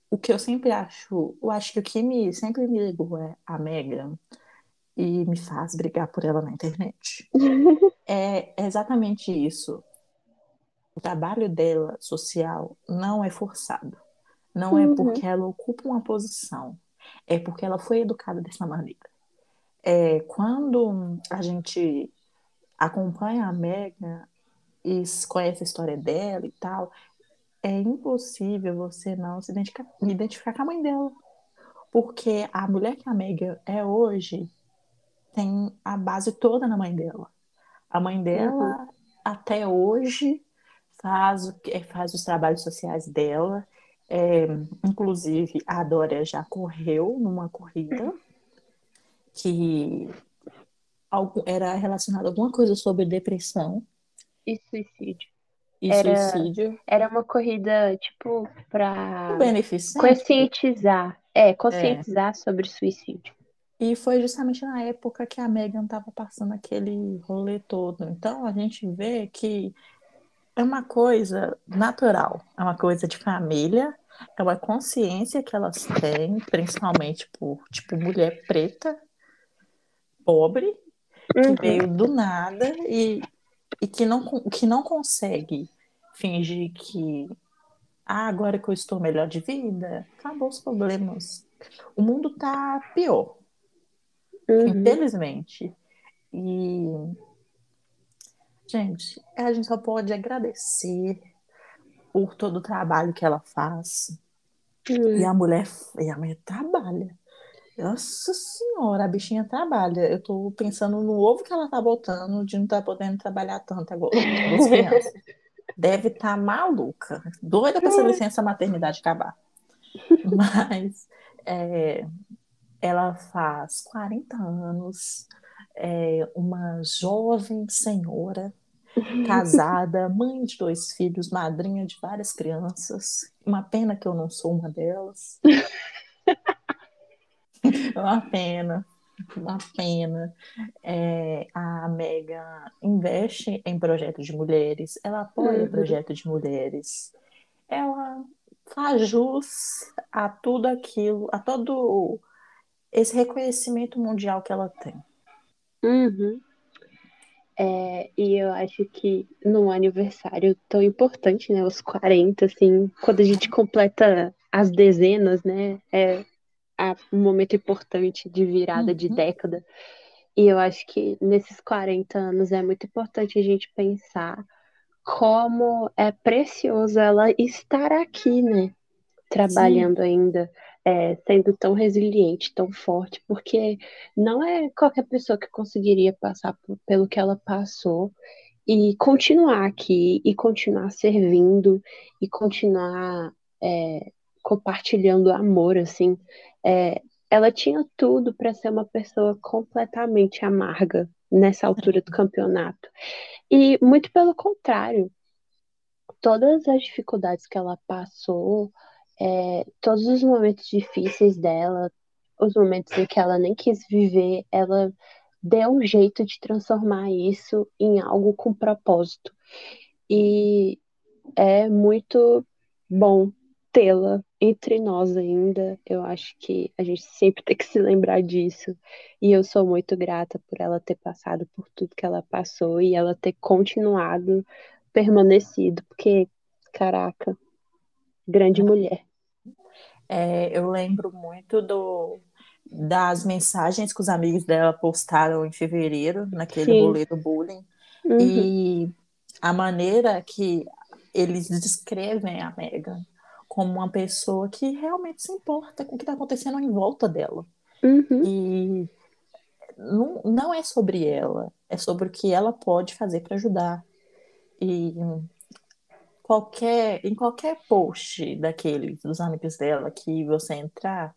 o que eu sempre acho, eu acho que o que me, sempre me ligou é a Megan e me faz brigar por ela na internet. É exatamente isso. O trabalho dela social não é forçado. Não é Uhum. porque ela ocupa uma posição. É porque ela foi educada dessa maneira. É, quando a gente acompanha a Megan e conhece a história dela e tal, é impossível você não se identificar, identificar com a mãe dela. Porque a mulher que a Megan é hoje tem a base toda na mãe dela. A mãe dela, até hoje, faz, faz os trabalhos sociais dela. É, inclusive, a Dória já correu numa corrida que algo- era relacionada a alguma coisa sobre depressão E suicídio. e Era- suicídio. Era uma corrida, tipo, beneficente. conscientizar. É, conscientizar sobre suicídio. E foi justamente na época que a Megan estava passando aquele rolê todo. Então a gente vê que é uma coisa natural, é uma coisa de família, é uma consciência que elas têm, principalmente por, tipo, mulher preta, pobre, que Uhum. veio do nada e, e que, não, que não consegue fingir que ah, agora que eu estou melhor de vida, acabou os problemas. O mundo tá pior, Uhum. infelizmente. E, gente, a gente só pode agradecer por todo o trabalho que ela faz. Uhum. E a mulher, e a mulher trabalha. Nossa senhora, a bichinha trabalha. Eu tô pensando no ovo que ela tá botando de não estar podendo trabalhar tanto agora. Deve estar tá maluca, doida para essa licença maternidade acabar. Mas é, ela faz 40 anos, é uma jovem senhora, casada, mãe de dois filhos, madrinha de várias crianças. Uma pena que eu não sou uma delas. Uma pena, uma pena. É, a Mega investe em projetos de mulheres, ela apoia Uhum. projetos de mulheres, ela faz jus a tudo aquilo, a todo esse reconhecimento mundial que ela tem. Uhum. É, e eu acho que num aniversário tão importante, né? Os 40, assim, quando a gente completa as dezenas, né? É a- um momento importante de virada de Uhum. década. E eu acho que nesses 40 anos é muito importante a gente pensar como é precioso ela estar aqui, né? Trabalhando ainda, é, sendo tão resiliente, tão forte, porque não é qualquer pessoa que conseguiria passar por- pelo que ela passou e continuar aqui, e continuar servindo, e continuar é, compartilhando amor, assim. É, ela tinha tudo para ser uma pessoa completamente amarga nessa altura do campeonato. E muito pelo contrário, todas as dificuldades que ela passou, é, todos os momentos difíceis dela, os momentos em que ela nem quis viver, ela deu um jeito de transformar isso em algo com propósito. E é muito bom tê-la entre nós ainda. Eu acho que a gente sempre tem que se lembrar disso. E eu sou muito grata por ela ter passado por tudo que ela passou e ela ter continuado, permanecido, porque, caraca, grande mulher. É, eu lembro muito do, das mensagens que os amigos dela postaram em fevereiro, naquele Sim. rolê do bullying, Uhum, e a maneira que eles descrevem a Megan como uma pessoa que realmente se importa com o que está acontecendo em volta dela. uhum, E não, não é sobre ela, é sobre o que ela pode fazer para ajudar. E qualquer, em qualquer post daqueles, dos amigos dela, que você entrar,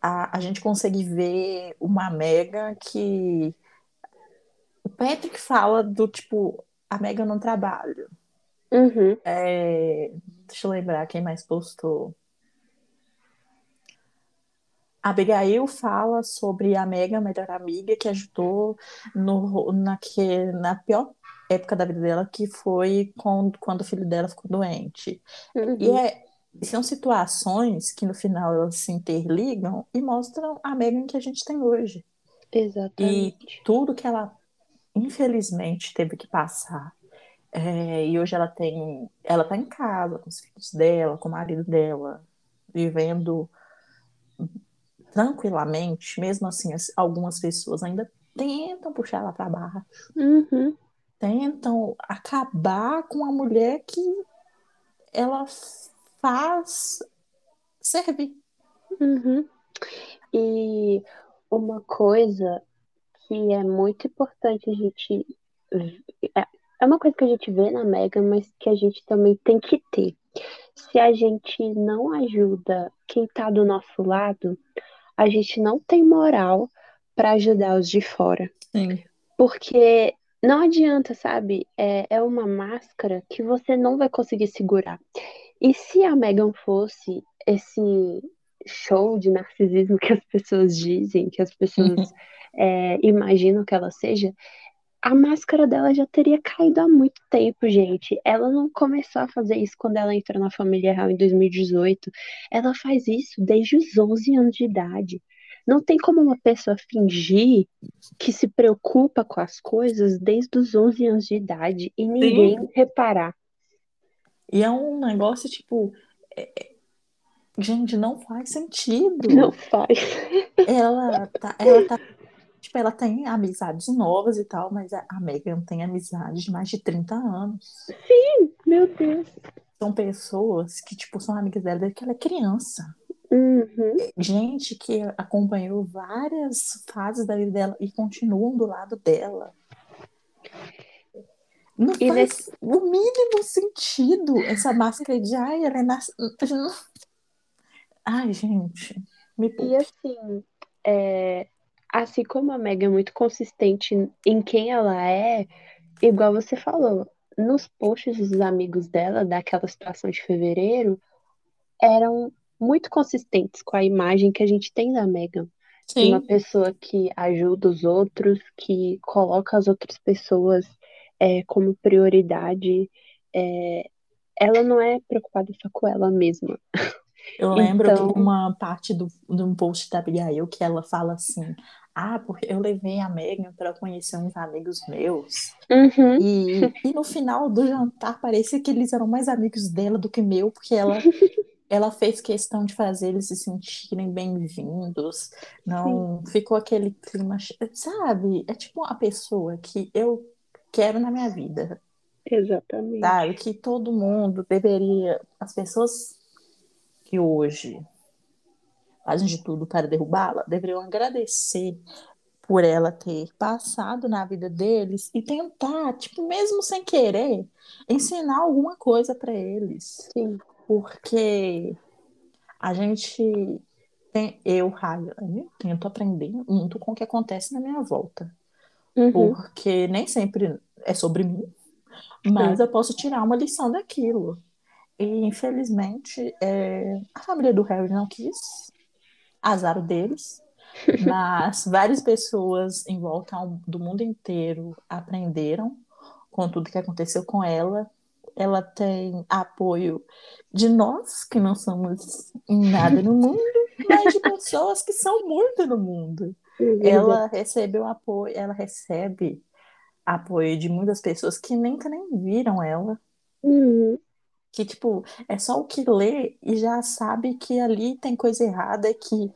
a, a gente consegue ver uma Mega que. O Patrick fala do tipo, a Mega não trabalha. Uhum. É, deixa eu lembrar quem mais postou. A Abigail fala sobre a Mega, a melhor amiga, que ajudou no, na, que, na pior época da vida dela, que foi quando, quando o filho dela ficou doente. E uhum. é, são situações que no final elas se interligam e mostram a Megan que a gente tem hoje. E Exatamente. tudo que ela, infelizmente, teve que passar. É, e hoje ela tem. Ela tá em casa com os filhos dela, com o marido dela, vivendo tranquilamente. Mesmo assim, as- algumas pessoas ainda tentam puxar ela para barra, Uhum, tentam acabar com a mulher que ela faz servir. uhum. E uma coisa que é muito importante a gente. É uma coisa que a gente vê na Mega, mas que a gente também tem que ter. Se a gente não ajuda quem tá do nosso lado, a gente não tem moral para ajudar os de fora. Sim. Porque não adianta, sabe? É, é uma máscara que você não vai conseguir segurar. E se a Megan fosse esse show de narcisismo que as pessoas dizem, que as pessoas é, imaginam que ela seja, a máscara dela já teria caído há muito tempo, gente. Ela não começou a fazer isso quando ela entrou na família real em 2018. Ela faz isso desde os 11 anos de idade. Não tem como uma pessoa fingir que se preocupa com as coisas desde os 11 anos de idade e ninguém Sim. reparar. E é um negócio, tipo. É... é gente, não faz sentido. Não faz. Ela tá, ela tá Tipo, ela tem amizades novas e tal, mas a Megan tem amizade de mais de 30 anos. Sim, meu Deus. São pessoas que, tipo, são amigas dela desde que ela é criança. Uhum. Gente que acompanhou várias fases da vida dela e continuam do lado dela. Não e faz nesse... o mínimo sentido essa máscara de ai, ela é nas... Ai, gente. Me e assim, é, assim como a Meg é muito consistente em quem ela é, igual você falou, nos posts dos amigos dela, daquela situação de fevereiro, eram muito consistentes com a imagem que a gente tem da Megan. Sim. Uma pessoa que ajuda os outros, que coloca as outras pessoas é, como prioridade. É, ela não é preocupada só com ela mesma. Eu lembro então... de uma parte do, de um post da Abigail que ela fala assim: Ah, porque eu levei a Megan para conhecer uns amigos meus. Uhum. E, e no final do jantar parecia que eles eram mais amigos dela do que meu, porque ela. ela fez questão de fazer eles se sentirem bem-vindos, não Sim. ficou aquele clima, sabe? É tipo uma pessoa que eu quero na minha vida. Exatamente. Sabe? Que todo mundo deveria, as pessoas que hoje fazem de tudo para derrubá-la, deveriam agradecer por ela ter passado na vida deles e tentar, tipo, mesmo sem querer, ensinar alguma coisa para eles. Sim. Porque a gente tem, eu, Rayane, tento aprender muito com o que acontece na minha volta. Uhum. Porque nem sempre é sobre mim, mas eu posso tirar uma lição daquilo. E, infelizmente, é, a família do Harry não quis, azar deles, mas várias pessoas em volta do mundo inteiro aprenderam com tudo que aconteceu com ela. Ela tem apoio de nós, que não somos nada no mundo, mas de pessoas que são muito no mundo. Ela recebeu apoio, ela recebe apoio de muitas pessoas que nem, nem viram ela. Uhum que tipo é só o que lê e já sabe que ali tem coisa errada que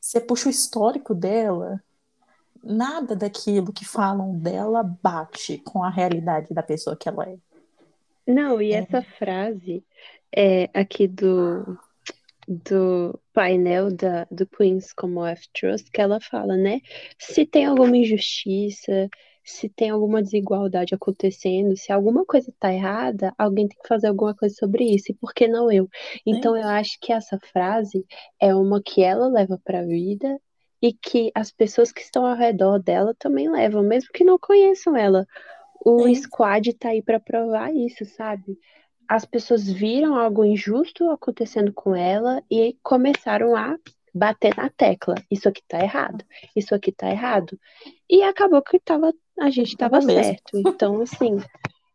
você puxa o histórico dela nada daquilo que falam dela bate com a realidade da pessoa que ela é não e é. essa frase é aqui do do painel da, do Queens Commonwealth Trust que ela fala, né? Se tem alguma injustiça, se tem alguma desigualdade acontecendo, se alguma coisa está errada, alguém tem que fazer alguma coisa sobre isso, e por que não eu? Então, eu acho que essa frase é uma que ela leva para a vida e que as pessoas que estão ao redor dela também levam, mesmo que não conheçam ela. O Sim. squad está aí para provar isso, sabe? As pessoas viram algo injusto acontecendo com ela e começaram a bater na tecla. Isso aqui tá errado. Isso aqui tá errado. E acabou que tava, a gente tava certo. Então, assim.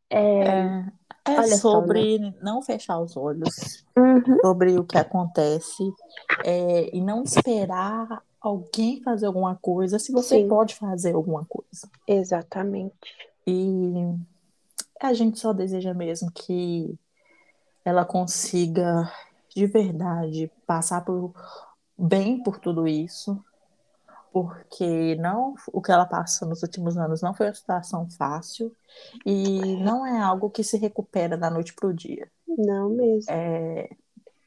É, é, é sobre só, né? não fechar os olhos uhum. sobre o que acontece é, e não esperar alguém fazer alguma coisa se você Sim. pode fazer alguma coisa. Exatamente. E a gente só deseja mesmo que ela consiga de verdade passar por bem por tudo isso, porque não o que ela passou nos últimos anos não foi uma situação fácil e não é algo que se recupera da noite para o dia. Não mesmo. É,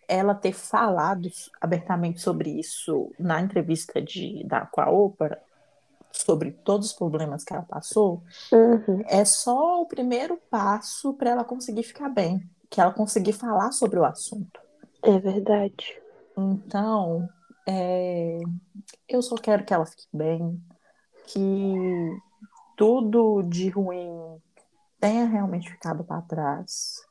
ela ter falado abertamente sobre isso na entrevista de, da, com a ópera, sobre todos os problemas que ela passou, uhum. é só o primeiro passo para ela conseguir ficar bem, que ela conseguir falar sobre o assunto. É verdade. Então, é, eu só quero que ela fique bem, que tudo de ruim tenha realmente ficado para trás.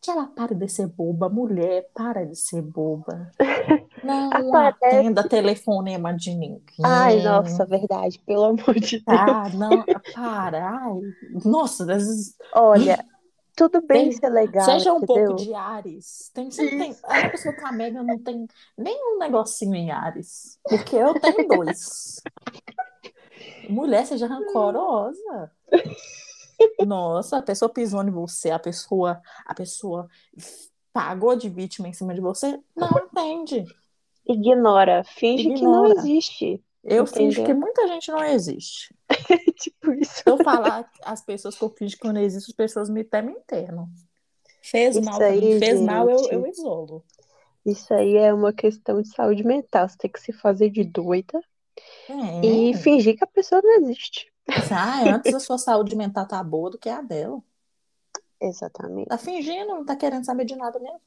Que ela pare de ser boba, mulher, para de ser boba. Não Aparece- atenda telefonema de ninguém. Ai, nossa, verdade, pelo amor de Deus. Ah, não, para. Ai, nossa, vezes Olha, tudo bem Tem- ser legal, seja um entendeu? pouco de Ares. Tem, tem, a pessoa com a Mega não tem nenhum negocinho em Ares. Porque eu tenho dois. Mulher, seja rancorosa. Nossa, a pessoa pisou em você, a pessoa, a pessoa pagou de vítima em cima de você, não atende. Ignora, finge que não Ignora. existe. Eu Entendeu? que muita gente não existe. tipo isso. Se eu falar as pessoas que eu eu não existo, as pessoas me até me internam. Fez Isso mal aí, fez mal, eu, gente. eu isolo. Isso aí é uma questão de saúde mental. Você tem que se fazer de doida É. e fingir que a pessoa não existe. Ah, antes a sua saúde mental tá boa do que a dela. Exatamente. Tá fingindo, não tá querendo saber de nada mesmo.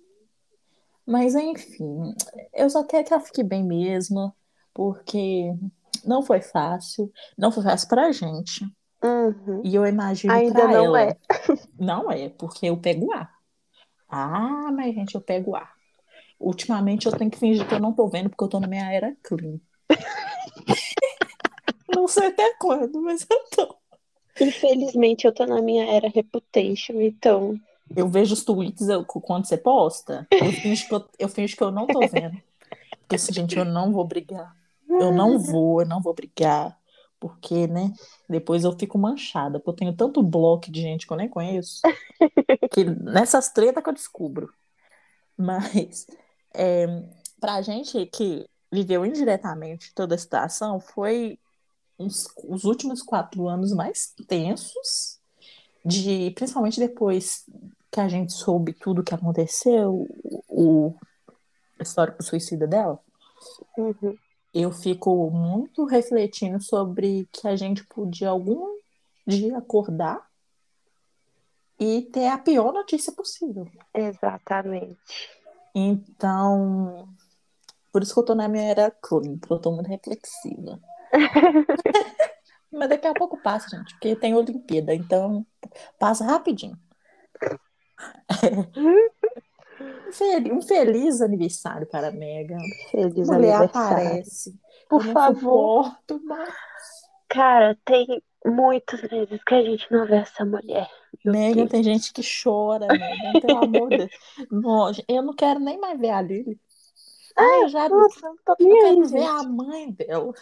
Mas enfim, eu só quero que ela fique bem mesmo, porque não foi fácil, não foi fácil pra gente. Uhum. E eu imagino Ainda não ela. é. Não é, porque eu pego ar. Ah, mas gente, eu pego ar. Ultimamente eu tenho que fingir que eu não tô vendo, porque eu tô na minha era clean. não sei até quando, mas eu tô. Infelizmente, eu tô na minha era reputation, então. Eu vejo os tweets eu- quando você posta, eu finjo que eu, eu que eu não tô vendo. Porque assim, gente, eu não vou brigar. Eu não vou, eu não vou brigar. Porque, né, depois eu fico manchada. Porque eu tenho tanto bloco de gente que eu nem conheço. Que nessas tretas que eu descubro. Mas, é, pra gente que viveu indiretamente toda a situação, foi uns- os últimos quatro anos mais tensos de principalmente depois que a gente soube tudo que aconteceu, o, o histórico suicida dela, Uhum. Eu fico muito refletindo sobre que a gente podia algum dia acordar e ter a pior notícia possível. Exatamente. Então, por isso que eu tô na minha era porque eu tô muito reflexiva. Mas daqui a pouco passa, gente, porque tem Olimpíada, então passa rapidinho. Um fel- feliz aniversário para a Megan. Feliz Mulher aniversário. aparece. Por Eu favor. suporto. Cara, tem muitos meses que a gente não vê essa mulher. Megan, tem gente que chora, Megan, pelo amor de Deus. Eu não quero nem mais ver a Lily. Ah, eu já Nossa, não tô eu quero aí, ver gente. a mãe dela.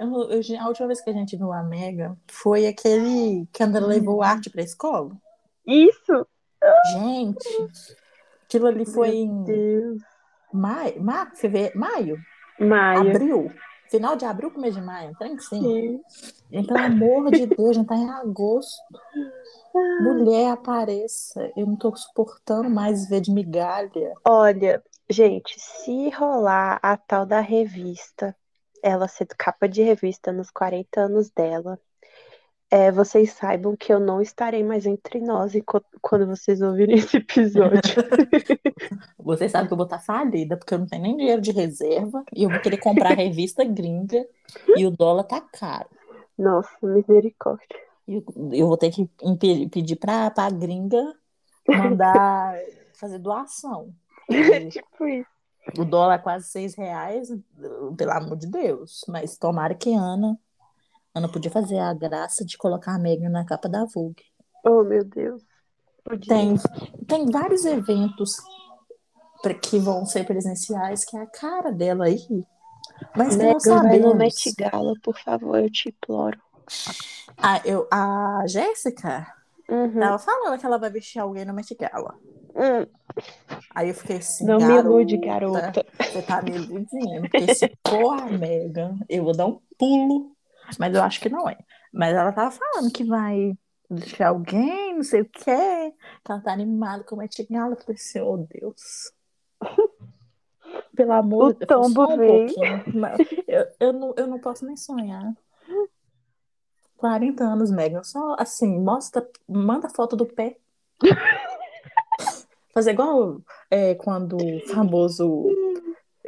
Eu- eu- a última vez que a gente viu a Megan foi aquele que ela levou arte pra escola. Isso! Gente, aquilo ali foi em maio, ma- fevereiro, maio, Maio. abril. Final de abril, começo de maio, tem que sim. Sim. Pelo amor de Deus, já tá em agosto. Mulher, apareça. Eu não tô suportando mais ver de migalha. Olha, gente, se rolar a tal da revista, ela ser capa de revista nos 40 anos dela, é, vocês saibam que eu não estarei mais entre nós quando vocês ouvirem esse episódio. Você sabe que eu vou estar falida, porque eu não tenho nem dinheiro de reserva e eu vou querer comprar revista gringa e o dólar tá caro. Nossa, misericórdia. Eu, eu vou ter que pedir pra, pra gringa mandar fazer doação. Tipo isso. O dólar é quase seis reais, pelo amor de Deus. Mas tomara que Ana, Ana podia fazer a graça de colocar a Megan na capa da Vogue. Oh, meu Deus. Podia. Tem, tem vários eventos pra- que vão ser presenciais, que é a cara dela aí. Mas não Megan, vai no sabemos. Met Gala, por favor, eu te imploro. A, eu, a Jéssica Uhum. tava falando que ela vai vestir alguém no Met Gala. Hum, Aí eu fiquei assim, não me ilude, garota. Você tá me iludindo, porque se for a Megan, eu vou dar um pulo, mas eu acho que não é. Mas ela tava falando que vai deixar alguém, não sei o quê, que ela tá animada com o Met Gala. Eu falei assim, oh Deus. Pelo amor de Deus, só um pouquinho. Eu, eu, não, eu não posso nem sonhar. 40 anos, Megan, só assim, mostra, manda foto do pé. Fazer igual é, quando o famoso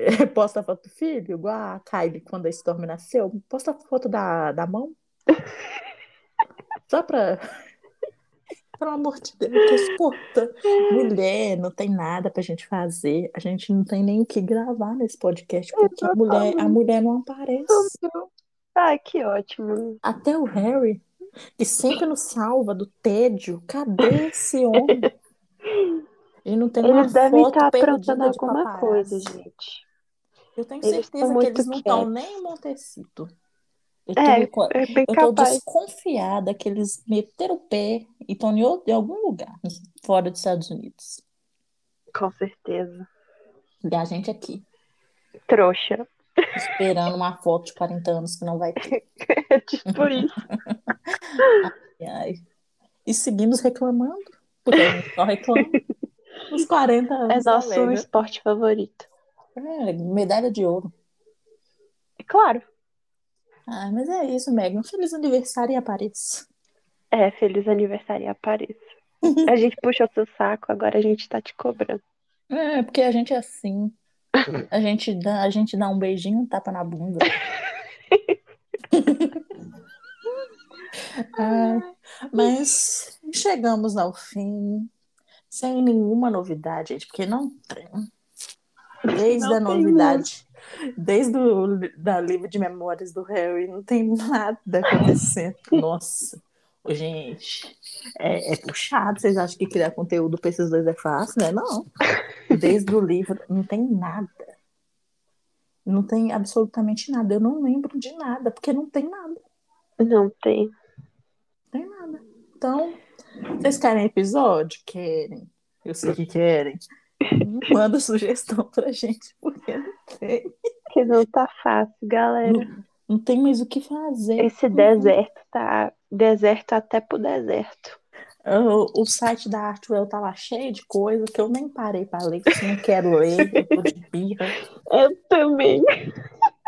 posta a foto do filho, igual a Kylie quando a Storm nasceu, posta a foto da, da mão. Só pra. Pelo amor de Deus, escuta. Mulher, não tem nada pra gente fazer. A gente não tem nem o que gravar nesse podcast, porque a mulher, a mulher não aparece. Ai, que ótimo. Até o Harry, que sempre nos salva do tédio. Cadê esse homem? Ele não tem Eles devem estar aprontando de alguma paparazzi. coisa, gente. Eu tenho Eles certeza que eles não estão nem em Montecito. Eu É, tô, é bem eu tô capaz. desconfiada que eles meteram o pé e estão em, outro- em algum lugar fora dos Estados Unidos. Com certeza. E a gente aqui, Trouxa. esperando uma foto de 40 anos que não vai ter. É tipo isso. Ai, ai. E seguimos reclamando, porque a gente só reclama. Os 40 É anos nosso alega. esporte favorito. É, medalha de ouro. Claro. Ah, mas é isso, Megan. Feliz aniversário e apareça. É, feliz aniversário e apareça. A gente puxou seu saco, agora a gente tá te cobrando. É, porque a gente é assim. A gente dá, a gente dá um beijinho, um tapa na bunda. Ai, mas chegamos ao fim, sem nenhuma novidade, gente, porque não tem. Desde Não a novidade, desde o da livro de memórias do Harry, não tem nada acontecendo. Nossa, gente, é, é puxado. Vocês acham que criar conteúdo para esses dois é fácil, né? Não. Desde o livro, não tem nada. Não tem absolutamente nada. Eu não lembro de nada, porque não tem nada. Não tem. Não tem nada. Então, vocês querem episódio? Querem. Eu sei que querem. Manda sugestão pra gente, porque não tem. Que não tá fácil, galera. Não, não tem mais o que fazer. Esse deserto tá deserto até pro deserto. O, o site da Artwell tá lá cheio de coisa que eu nem parei pra ler, que eu não quero ler, eu tô de birra. Eu também.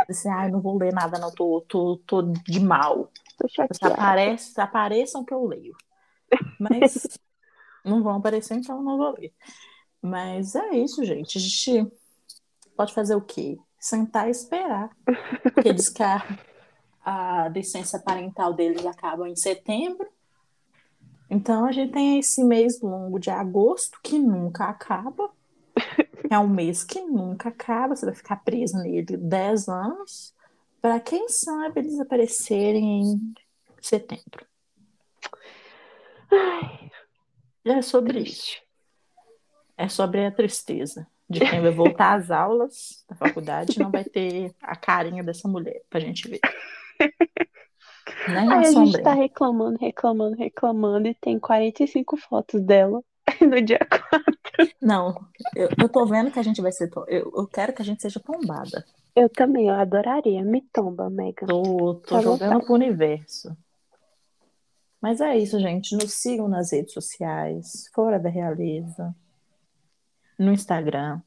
Assim, ai, não vou ler nada, não, tô, tô, tô de mal. Tô chateada. aparece, se apareçam que eu leio. Mas não vão aparecer, então eu não vou ler. Mas é isso, gente. A gente pode fazer o quê? Sentar e esperar. Porque diz que a, a licença parental deles acaba em setembro. Então a gente tem esse mês longo de agosto que nunca acaba. É um mês que nunca acaba. Você vai ficar preso nele 10 anos. Para quem sabe eles aparecerem em setembro. Ai, É sobre isso. É sobre a tristeza de quem vai voltar às aulas da faculdade não vai ter a carinha dessa mulher pra gente ver. Nem Aí a gente tá reclamando, reclamando, reclamando e tem 45 fotos dela no dia 4. Não, eu, eu tô vendo que a gente vai ser. to- Eu, eu quero que a gente seja tombada. Eu também, eu adoraria. Me tomba, Megan. Tô, tô jogando vontade. pro universo. Mas é isso, gente. Nos sigam nas redes sociais, fora da realeza, no Instagram.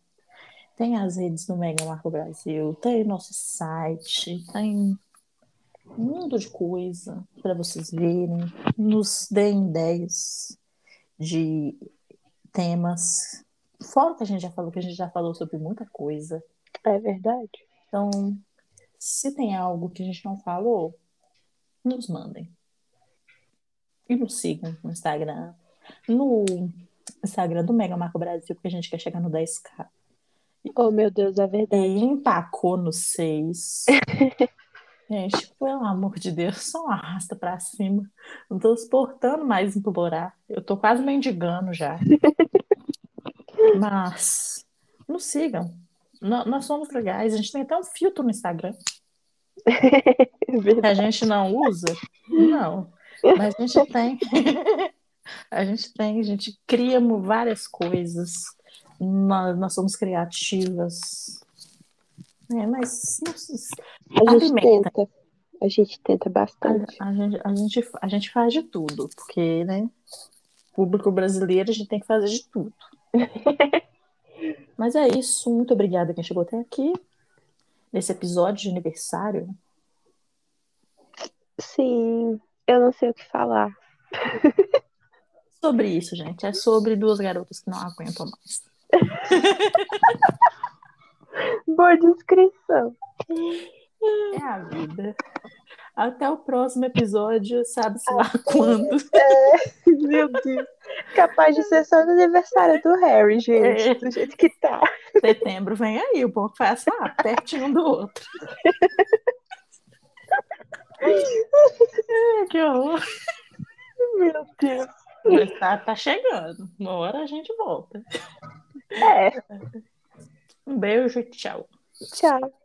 Tem as redes do Mega Marco Brasil, tem nosso site, tem um mundo de coisa para vocês verem. Nos deem ideias de temas. Fora o que a gente já falou, que a gente já falou sobre muita coisa. É verdade. Então, se tem algo que a gente não falou, nos mandem. E nos sigam no Instagram. No Instagram do Mega Marco Brasil, porque a gente quer chegar no 10k. Oh, meu Deus, é E verdade. empacou no 6. gente, pelo amor de Deus, só arrasta pra cima. Não tô suportando mais implorar. Eu tô quase mendigando já. Mas, nos sigam. Nó- Nós somos legais. A gente tem até um filtro no Instagram. É a gente não usa? Não, mas a gente tem. A gente tem, a gente cria várias coisas. Nós, nós somos criativas. É, mas A gente Alimenta. tenta. A gente tenta bastante. a, a gente, a, gente, a gente faz de tudo, porque, né? Público brasileiro, a gente tem que fazer de tudo. Mas é isso. Muito obrigada quem chegou até aqui. Nesse episódio de aniversário. Sim, eu não sei o que falar. Sobre isso, gente. É sobre duas garotas que não aguentam mais. Boa descrição. É a vida. Até o próximo episódio, sabe-se lá quando. É, meu Deus. Capaz de ser só no aniversário do Harry, gente. É. Do jeito que tá. Setembro vem aí, o bom que faz lá, pertinho um do outro. que horror. Meu Deus. Mas tá, tá chegando. Uma hora a gente volta. É. Um beijo, tchau. Tchau.